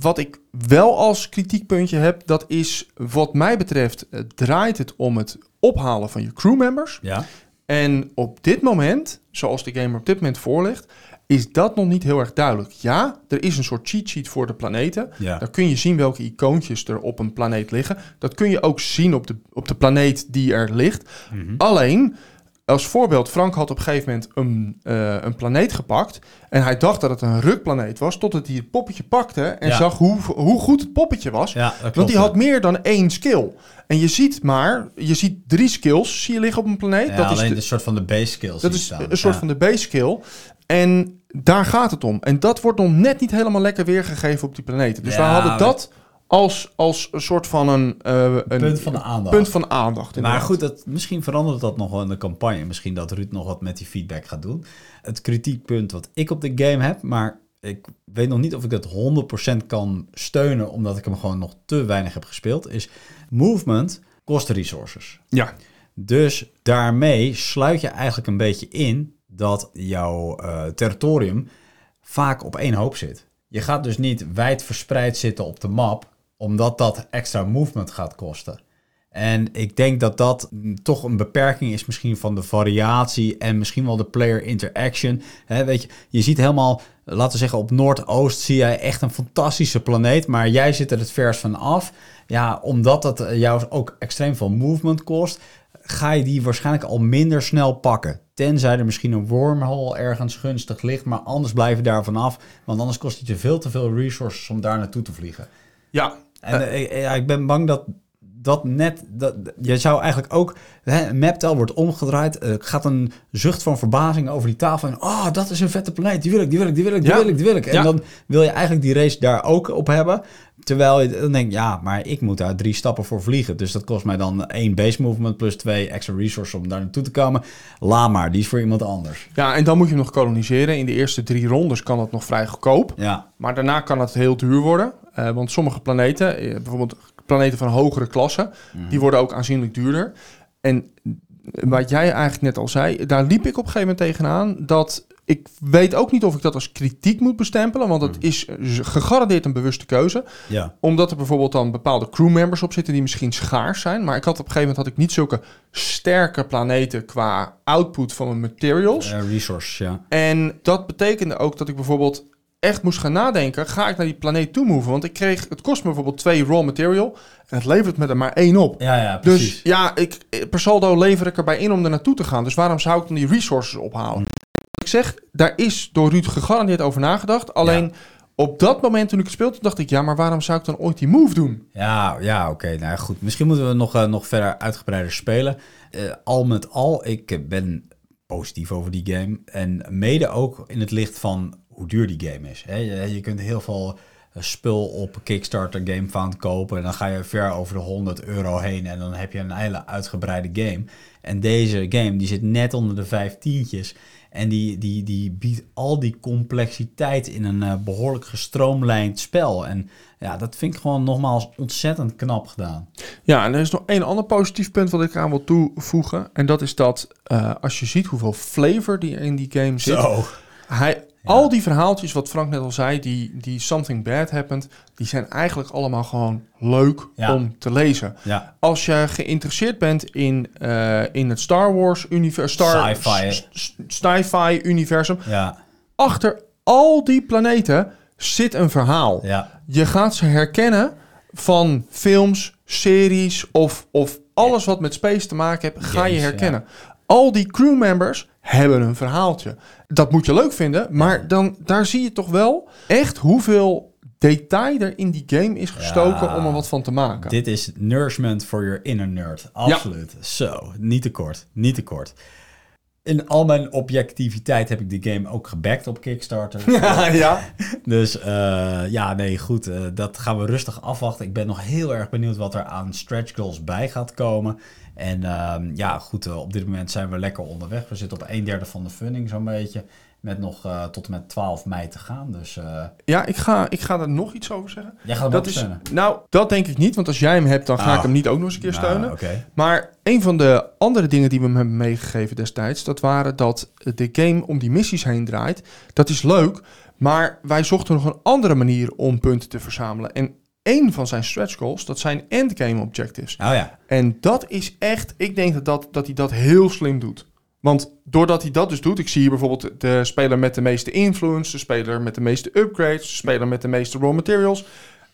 Wat ik wel als kritiekpuntje heb, dat is wat mij betreft... eh, draait het om het ophalen van je crewmembers. Ja, En op dit moment, zoals de game er op dit moment voor ligt, is dat nog niet heel erg duidelijk. Ja, er is een soort cheat sheet voor de planeten. Ja. Daar kun je zien welke icoontjes er op een planeet liggen. Dat kun je ook zien op de, op de planeet die er ligt. Mhm. Alleen, als voorbeeld, Frank had op een gegeven moment een, eh, een planeet gepakt. En hij dacht dat het een rukplaneet was, totdat hij het poppetje pakte en Ja. zag hoe, hoe goed het poppetje was. Ja, klopt. Want die had meer dan één skill. En je ziet maar, je ziet drie skills zie je liggen op een planeet. Ja, dat is alleen de- de soort van de base skills. dat is staan. een soort van de base skill. En daar gaat het om. En dat wordt nog net niet helemaal lekker weergegeven op die planeten. Dus Ja, we hadden dat als, als een soort van een, eh, een Punt van de aandacht. punt van aandacht. Maar goed, dat, misschien verandert dat nog wel in de campagne. Misschien dat Ruud nog wat met die feedback gaat doen. Het kritiekpunt wat ik op de game heb, maar ik weet nog niet of ik dat 100% kan steunen, omdat ik hem gewoon nog te weinig heb gespeeld, is movement kost resources. Ja, Dus daarmee sluit je eigenlijk een beetje in dat jouw eh, territorium vaak op één hoop zit. Je gaat dus niet wijd verspreid zitten op de map, omdat dat extra movement gaat kosten. En ik denk dat dat mm, toch een beperking is misschien van de variatie en misschien wel de player interaction. Weet je, je ziet helemaal, laten we zeggen op Noordoost zie jij echt een fantastische planeet, maar jij zit er het vers van af. Ja, omdat dat eh, jou ook extreem veel movement kost, ga je die waarschijnlijk al minder snel pakken. Tenzij er misschien een wormhole ergens gunstig ligt, maar anders blijf je daar vanaf. Want anders kost het je veel te veel resources om daar naartoe te vliegen. ja. En eh, ik- ja, ik ben bang dat dat net... Dat, je zou eigenlijk ook... Hè, maptel wordt omgedraaid. Er gaat een zucht van verbazing over die tafel. En oh, dat is een vette planeet. Die wil ik, die wil ik, die wil ik, die Ja. wil ik, die wil ik. En Ja. dan wil je eigenlijk die race daar ook op hebben. Terwijl je dan denkt, ja, maar ik moet daar drie stappen voor vliegen. Dus dat kost mij dan één base movement plus twee extra resources om daar naartoe te komen. Laat maar, die is voor iemand anders. ja, en dan moet je hem nog koloniseren. In de eerste drie rondes kan het nog vrij goedkoop. Ja, Maar daarna kan het heel duur worden. Eh, want sommige planeten, eh, bijvoorbeeld planeten van hogere klasse, die worden ook aanzienlijk duurder. En wat jij eigenlijk net al zei, daar liep ik op een gegeven moment tegenaan. Dat ik weet ook niet of ik dat als kritiek moet bestempelen, want het is eh, gegarandeerd een bewuste keuze. ja. Omdat er bijvoorbeeld dan bepaalde crewmembers op zitten die misschien schaars zijn. Maar ik had op een gegeven moment had ik niet zulke sterke planeten qua output van mijn materials. Eh, resources, ja. En dat betekende ook dat ik bijvoorbeeld echt moest gaan nadenken, ga ik naar die planeet toe moven? Want ik kreeg, het kost me bijvoorbeeld twee raw material en het levert me er maar één op. Ja, ja, precies. Dus ja, ik, per saldo lever ik erbij in om er naartoe te gaan. Dus waarom zou ik dan die resources ophalen? Ik zeg, daar is door Ruud gegarandeerd over nagedacht. Alleen op dat moment toen ik het speelde, dacht ik, ja, maar waarom zou ik dan ooit die move doen? Ja, ja oké. Nou goed. Misschien moeten we nog, eh, nog verder uitgebreider spelen. Eh, al met al, ik ben positief over die game. En mede ook in het licht van hoe duur die game is. Hè? Je, je kunt heel veel eh, spul op Kickstarter GameFound kopen. En dan ga je ver over de 100 euro heen. En dan heb je een hele uitgebreide game. En deze game die zit net onder de vijf tientjes. En die, die, die biedt al die complexiteit in een eh, behoorlijk gestroomlijnd spel. En ja, dat vind ik gewoon nogmaals ontzettend knap gedaan. Ja, en er is nog één ander positief punt wat ik aan wil toevoegen. En dat is dat eh, als je ziet hoeveel flavor die in die game zit. Hij, Al die verhaaltjes, wat Frank net al zei, die, die Something Bad Happened, die zijn eigenlijk allemaal gewoon leuk Ja. om te lezen. Ja, Als je geïnteresseerd bent in, eh, in het Star Wars universum, Sci-fi. s- s- sci-fi universum, ja, achter al die planeten zit een verhaal. Je gaat ze herkennen van films, series of, of alles wat met space te maken heeft, ga je herkennen. Al die crewmembers hebben een verhaaltje. Dat moet je leuk vinden, maar dan, daar zie je toch wel echt hoeveel detail er in die game is gestoken Ja. om er wat van te maken. Dit is nourishment for your inner nerd. Absoluut. Zo, niet te kort. Niet te kort. In al mijn objectiviteit heb ik de game ook gebackt op Kickstarter. ja, [LAUGHS] ja. Dus eh, ja, nee, goed. eh, dat gaan we rustig afwachten. Ik ben nog heel erg benieuwd wat er aan stretch goals bij gaat komen. En ehm, ja, goed, eh, op dit moment zijn we lekker onderweg. We zitten op een derde van de funding zo'n beetje. Met nog eh, tot en met 12 mei te gaan. Dus eh, ja ik, ga, ik ga er nog iets over zeggen. jij gaat hem Dat is, steunen. nou, dat denk ik niet, want als jij hem hebt, dan ga Ah. ik hem niet ook nog eens een keer Nou, steunen. Oké. Maar een van de andere dingen die we hem hebben meegegeven destijds, dat waren dat de game om die missies heen draait. Dat is leuk, maar wij zochten nog een andere manier om punten te verzamelen. En één van zijn stretch goals, dat zijn endgame objectives. Oh ja. En dat is echt, ik denk dat, dat, dat hij dat heel slim doet. Want doordat hij dat dus doet, ik zie hier bijvoorbeeld de speler met de meeste influence, de speler met de meeste upgrades, de speler met de meeste raw materials,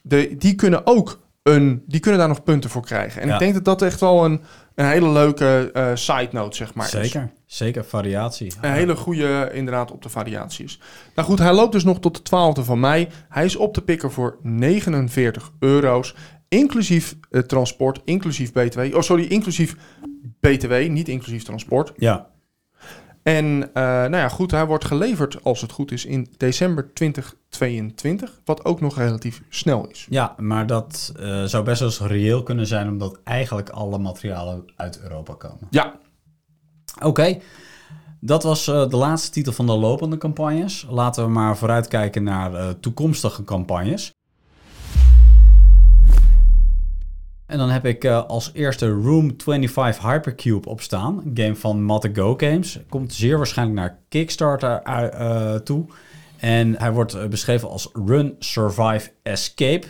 de, die kunnen ook een, die kunnen daar nog punten voor krijgen. En Ja. ik denk dat dat echt wel een, een hele leuke eh, side note, zeg maar. is. Zeker, variatie. Een hele goede, inderdaad, op de variaties. Nou goed, hij loopt dus nog tot de 12e van mei. Hij is op te pikken voor 49 euro's. Inclusief eh, transport, inclusief BTW. Oh, sorry, inclusief BTW, niet inclusief transport. Ja, En eh, nou ja, goed, hij wordt geleverd, als het goed is, in december 2022. Wat ook nog relatief snel is. ja, maar dat eh, zou best wel eens reëel kunnen zijn, omdat eigenlijk alle materialen uit Europa komen. Ja, Oké, dat was eh, de laatste titel van de lopende campagnes. Laten we maar vooruitkijken naar eh, toekomstige campagnes. En dan heb ik eh, als eerste Room 25 Hypercube op staan. Een game van Matte Go Games. Komt zeer waarschijnlijk naar Kickstarter toe. En hij wordt beschreven als Run, Survive, Escape.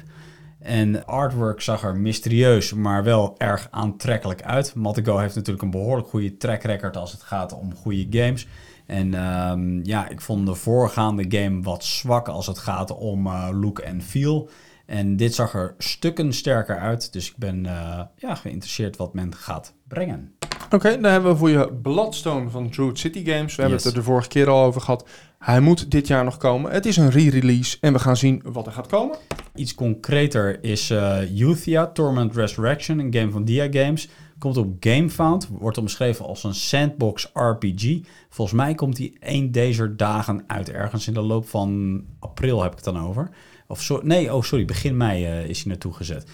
En artwork zag er mysterieus, maar wel erg aantrekkelijk uit. Matte Go heeft natuurlijk een behoorlijk goede track record als het gaat om goede games. En ehm, ja, ik vond de voorgaande game wat zwak als het gaat om eh, look en feel. En dit zag er stukken sterker uit. Dus ik ben eh, ja, geïnteresseerd wat men gaat brengen. Oké. dan hebben we voor je Bloodstone van Druid City Games. We hebben het er de vorige keer al over gehad. Hij moet dit jaar nog komen. Het is een re-release en we gaan zien wat er gaat komen. Iets concreter is Youthia Torment Resurrection, een game van Dia Games. Komt op GameFound, wordt omschreven als een sandbox RPG. Volgens mij komt die één deze dagen uit, ergens in de loop van april heb ik het dan over. Of so nee, oh sorry, begin mei eh, is hij naartoe gezet.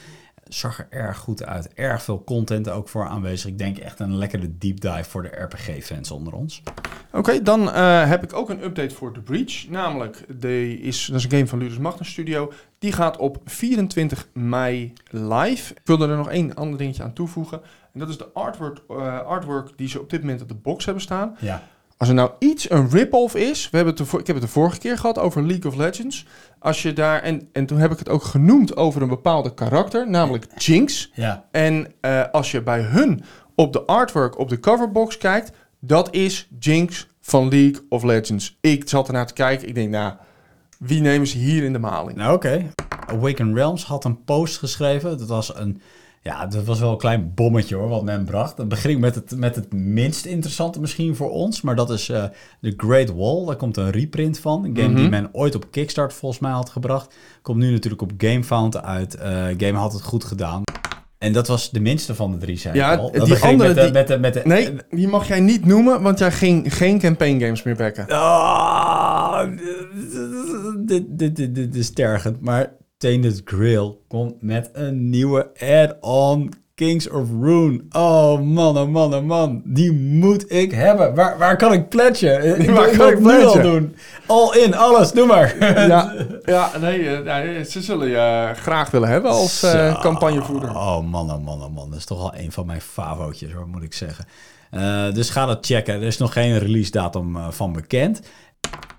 Zag er erg goed uit, erg veel content ook voor aanwezig. Ik denk echt een lekkere deep dive voor de RPG-fans onder ons. Oké, dan eh, heb ik ook een update voor The Breach. Namelijk, de is, dat is een game van Ludus Magnus Studio. Die gaat op 24 mei live. Ik wilde er nog één ander dingetje aan toevoegen. En dat is de artwork, eh, artwork die ze op dit moment op de box hebben staan. Ja, Als er nou iets een rip-off is, we hebben het de, ik heb het de vorige keer gehad over League of Legends. Als je daar, en, en toen heb ik het ook genoemd over een bepaalde karakter, namelijk Jinx. ja. En eh, als je bij hun op de artwork, op de coverbox kijkt, dat is Jinx van League of Legends. Ik zat ernaar te kijken, ik denk, nou, wie nemen ze hier in de maling? Nou, oké. Awaken Realms had een post geschreven. Dat was een... Ja, dat was wel een klein bommetje hoor, wat men bracht. Het begint met het, met het minst interessante misschien voor ons. Maar dat is eh The Great Wall. Daar komt een reprint van. Een game die men ooit op Kickstarter volgens mij had gebracht. Komt nu natuurlijk op GameFound uit. Eh game had het goed gedaan. En dat was de minste van de drie, zei Ja, al. die Dat begint andere met de, die- met de, met de, Nee, die mag jij niet noemen, want jij ging geen campaign games meer backen. Ah, dit, dit, dit, dit is tergend. Maar Tainted Grail komt met een nieuwe add-on. Kings of Rune. Oh man, oh man, oh man. Die moet ik hebben. Waar, waar kan ik? [LAUGHS] Ik Waar kan ik nu al doen. All in, alles, doe maar. [LAUGHS] Ja, [LAUGHS] ja nee, eh, nee, ze zullen je eh, graag willen hebben als eh, campagnevoerder. Oh man, oh man, oh man. Dat is toch wel een van mijn favootjes hoor, moet ik zeggen. Dus ga dat checken. Er is nog geen release datum van bekend.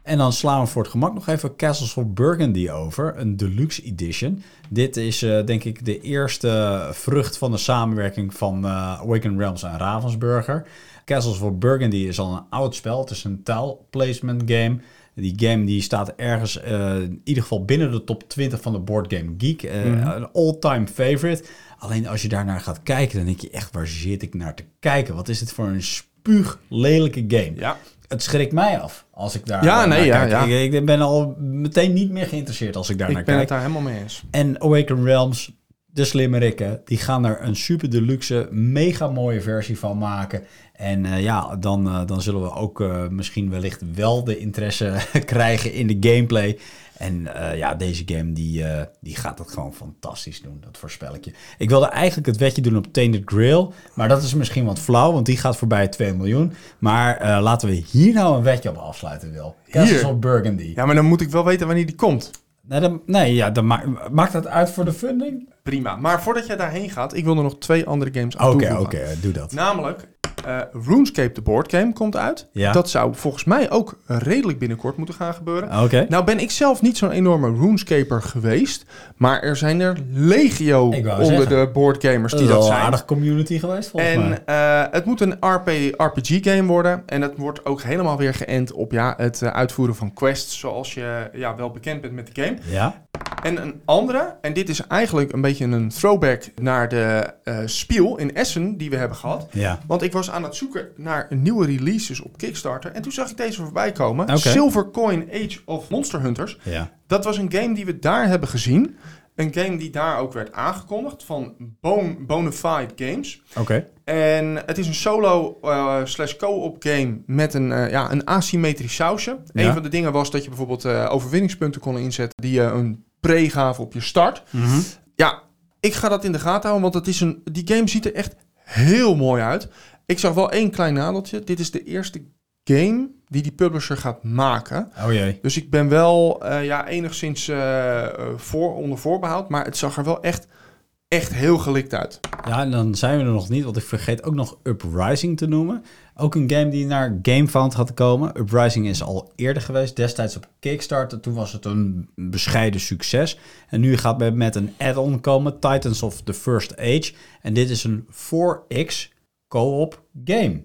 En dan slaan we voor het gemak nog even Castles of Burgundy over. Een deluxe edition. Dit is eh, denk ik de eerste vrucht van de samenwerking van Awaken Realms en Ravensburger. Castles of Burgundy is al een oud spel. Het is een taalplacement game. Die game die staat ergens eh, in ieder geval binnen de top 20 van de Board Game Geek. Eh, Een all-time favorite. Alleen als je daarnaar gaat kijken, dan denk je echt, waar zit ik naar te kijken? Wat is dit voor een spuug lelijke game? Ja. Het schrikt mij af als ik daar Ja, naar nee, ja, kijk. ja. Ik, ik ben al meteen niet meer geïnteresseerd als ik daar naar Ik ben het kijk. daar helemaal mee eens. En Awaken Realms, de slimmerikken, die gaan er een super deluxe, mega mooie versie van maken. En eh, ja, dan, eh, dan zullen we ook eh, misschien wellicht wel de interesse [LAUGHS] krijgen in de gameplay. En eh, ja, deze game die, eh, die gaat het gewoon fantastisch doen, dat voorspel ik je. Ik wilde eigenlijk het wetje doen op Tainted Grail, maar dat is misschien wat flauw, want die gaat voorbij 2 miljoen. Maar eh, laten we hier nou een wetje op afsluiten, Wil. Castles of Burgundy. Ja, maar dan moet ik wel weten wanneer die komt. Nee, dan, nee ja, dan ma- maakt dat uit voor de funding? Prima. Maar voordat jij daarheen gaat, ik wil er nog twee andere games aan Oké, oké, doe dat. Namelijk eh, RuneScape, de boardgame, komt uit. Ja. Dat zou volgens mij ook redelijk binnenkort moeten gaan gebeuren. Oké. Nou ben ik zelf niet zo'n enorme RuneScaper geweest, maar er zijn er legio onder zeggen. de boardgamers Dat die is dat wel een zijn. aardige community geweest, volgens mij. En eh, het moet een RP, RPG-game worden. En het wordt ook helemaal weer geënt op ja, het eh, uitvoeren van quests, zoals je ja, wel bekend bent met de game. Ja? En een andere, en dit is eigenlijk een beetje een throwback naar de eh Spiel in Essen die we hebben gehad. Ja. Want ik was aan het zoeken naar nieuwe releases op Kickstarter. En toen zag ik deze voorbij komen. Silver Coin Age of Monster Hunters. Ja. Dat was een game die we daar hebben gezien. Een game die daar ook werd aangekondigd van Bonafide Games. Oké. En het is een solo eh, slash co-op game met een, eh, ja, een asymmetrisch sausje. Ja. Een van de dingen was dat je bijvoorbeeld overwinningspunten kon inzetten die je een pre gaven op je start. Mhm. Ja, ik ga dat in de gaten houden, want het is een, die game ziet er echt heel mooi uit. Ik zag wel één klein nadeltje. Dit is de eerste game die die publisher gaat maken. Oh jee. Dus ik ben wel eh, ja, enigszins eh, eh, voor, onder voorbehoud, maar het zag er wel echt, echt heel gelikt uit. Ja, en dan zijn we er nog niet, want ik vergeet ook nog Uprising te noemen. Ook een game die naar GameFound gaat komen. Uprising is al eerder geweest, destijds op Kickstarter. Toen was het een bescheiden succes. En nu gaat het met een add-on komen, Titans of the First Age. En dit is een 4X co-op game.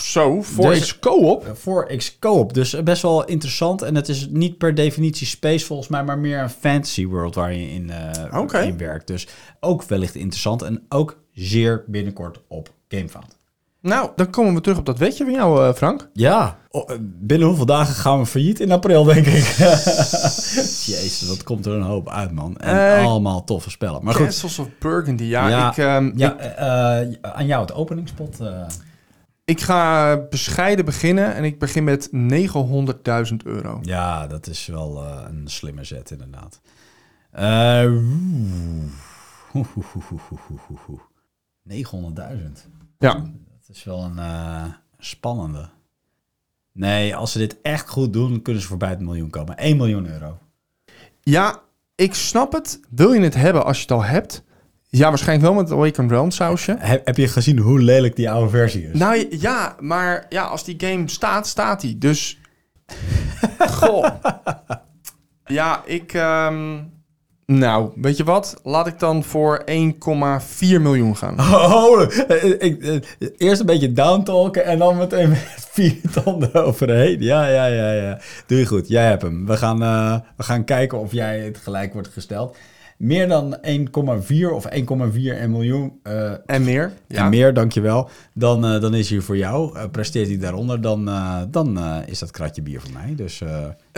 Zo, voor Dus- iets co-op. Een 4X co-op, dus best wel interessant. En het is niet per definitie space volgens mij, maar meer een fantasy world waar je in, eh, Oké. in werkt. Dus ook wellicht interessant en ook zeer binnenkort op GameFound. Nou, dan komen we terug op dat wetje van jou, eh, Frank. Ja, o- eh, binnen hoeveel dagen gaan we failliet? In april, denk ik. [LAUGHS] Jezus, dat komt er een hoop uit, man. En Eh, allemaal toffe spellen. Maar goed, Castles of Burgundy. Ja, Ja, ik, ehm, ja, ik, aan jou het openingspot. ik ga bescheiden beginnen en ik begin met 900.000 euro. ja, dat is wel een slimme zet, inderdaad. Oeh. 900.000. Ja. Dat is wel een eh, spannende. Nee, als ze dit echt goed doen, kunnen ze voorbij het miljoen komen. 1 miljoen euro. ja, ik snap het. Wil je het hebben als je het al hebt? Ja, waarschijnlijk wel met het Awakened Realm sausje. Heb, heb je gezien hoe lelijk die oude versie is? Nou ja, maar ja, als die game staat, staat die. Dus. [LAUGHS] Goh. Ja, ik. ehm, nou, weet je wat? Laat ik dan voor 1,4 miljoen gaan. [LAUGHS] Oh, eh, ik, eh, eerst een beetje downtalken en dan meteen met [LAUGHS] vier tanden overheen. Ja, ja, ja, ja. Doe je goed. Jij hebt hem. We gaan, eh, we gaan kijken of jij het gelijk wordt gesteld. Meer dan 1,4 of 1,4 en miljoen En meer? en meer, dankjewel. Dan, eh, dan is hij voor jou. Presteert hij daaronder, dan, dan is dat kratje bier voor mij. Dus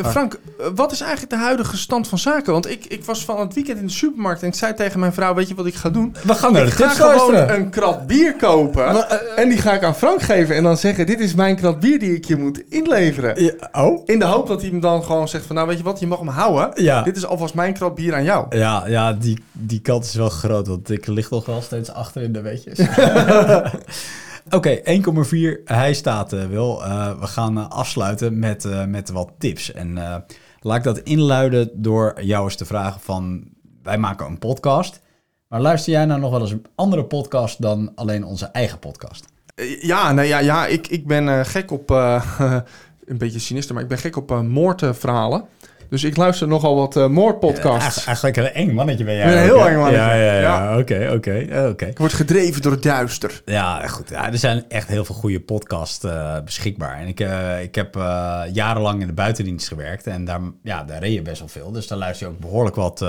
Frank, eh, wat is eigenlijk de huidige stand van zaken? Want ik, ik was van het weekend in de supermarkt en ik zei tegen mijn vrouw: Weet je wat ik ga doen? we gaan naar de Ik ga gewoon luisteren. een krat bier kopen. En die ga ik aan Frank geven. En dan zeggen: Dit is mijn krat bier die ik je moet inleveren. Ja, oh? In de hoop dat hij hem dan gewoon zegt: van, Nou, weet je wat, je mag hem houden. Ja. Dit is alvast mijn krat bier aan jou. Ja, ja die, die kant is wel groot, want ik lig nog wel steeds achter in de weetjes. [LAUGHS] [LAUGHS] Oké, 1,4. Hij staat eh, wel. Eh, we gaan eh, afsluiten met, met wat tips. En laat ik dat inluiden door jou eens te vragen van... Wij maken een podcast. Maar luister jij nou nog wel eens een andere podcast dan alleen onze eigen podcast? Ja, nou ja, ja ik, ik ben gek op. [LAUGHS] een beetje sinister, maar ik ben gek op moordverhalen. Dus ik luister nogal wat eh, moordpodcasts. Eigen- Eigenlijk een eng mannetje ben jij. Een heel eng mannetje. Ja, ja, ja. Oké, oké, eh, oké. Ik word gedreven door het duister. Ja, goed. Ja, er zijn echt heel veel goede podcasts eh, beschikbaar. En ik, ik heb jarenlang in de buitendienst gewerkt. En daar, ja, daar reed je best wel veel. Dus daar luister je ook behoorlijk wat,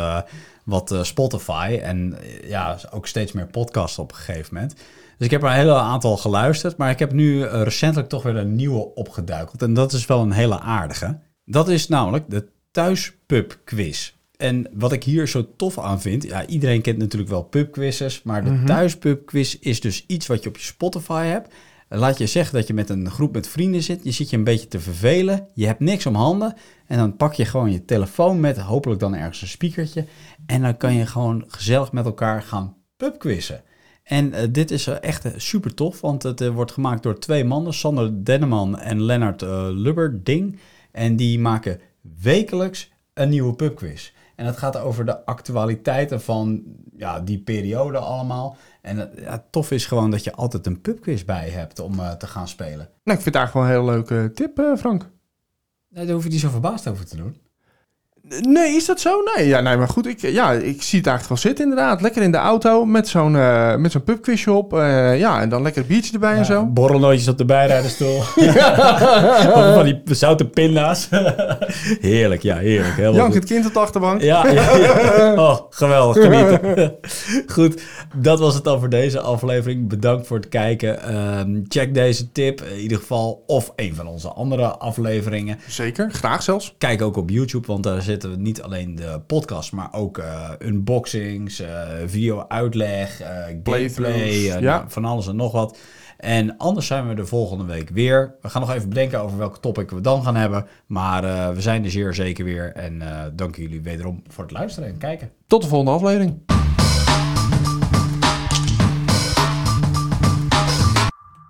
wat Spotify. En ja, ook steeds meer podcasts op een gegeven moment. Dus ik heb er een hele aantal geluisterd. Maar ik heb nu recentelijk toch weer een nieuwe opgeduikeld. En dat is wel een hele aardige. Dat is namelijk de Thuispub Quiz. En wat ik hier zo tof aan vind, ja, iedereen kent natuurlijk wel pubquizzes, maar de thuispubquiz is dus iets wat je op je Spotify hebt. Laat je zeggen dat je met een groep met vrienden zit, je zit je een beetje te vervelen, je hebt niks om handen en dan pak je gewoon je telefoon met hopelijk dan ergens een speakertje en dan kan je gewoon gezellig met elkaar gaan pubquizzen. En eh, dit is eh, echt eh, super tof, want het wordt gemaakt door twee mannen, Sander Denneman en Lennart Lubberding. En die maken wekelijks een nieuwe pubquiz. En het gaat over de actualiteiten van ja, die periode allemaal. En het ja, tof is gewoon dat je altijd een pubquiz bij hebt om eh, te gaan spelen. Nou, ik vind het eigenlijk wel een hele leuke tip, eh, Frank. Nee, daar hoef je niet zo verbaasd over te doen. Nee, is dat zo? Nee, ja, nee maar goed, ik, ja, ik zie het eigenlijk wel zitten inderdaad. Lekker in de auto met zo'n eh met zo'n pubquizje op. eh, ja, en dan lekker een biertje erbij en zo. Borrelnootjes op de bijrijderstoel. [LAUGHS] [LAUGHS] Van die zoute pinda's. [LAUGHS] heerlijk, ja, heerlijk. Helemaal Jank, goed. het kind op de achterbank. Ja, ja, ja. Oh, geweldig. Genieten. Goed, dat was het dan voor deze aflevering. Bedankt voor het kijken. Ehm, check deze tip in ieder geval. Of een van onze andere afleveringen. Zeker, graag zelfs. Kijk ook op YouTube, want daar zitten we niet alleen de podcast, maar ook eh, unboxings, eh, video-uitleg, eh gameplay, ja. van alles en nog wat. En anders zijn we de volgende week weer. We gaan nog even bedenken over welke topic we dan gaan hebben. Maar we zijn er zeer zeker weer. En dank jullie wederom voor het luisteren en kijken. Tot de volgende aflevering.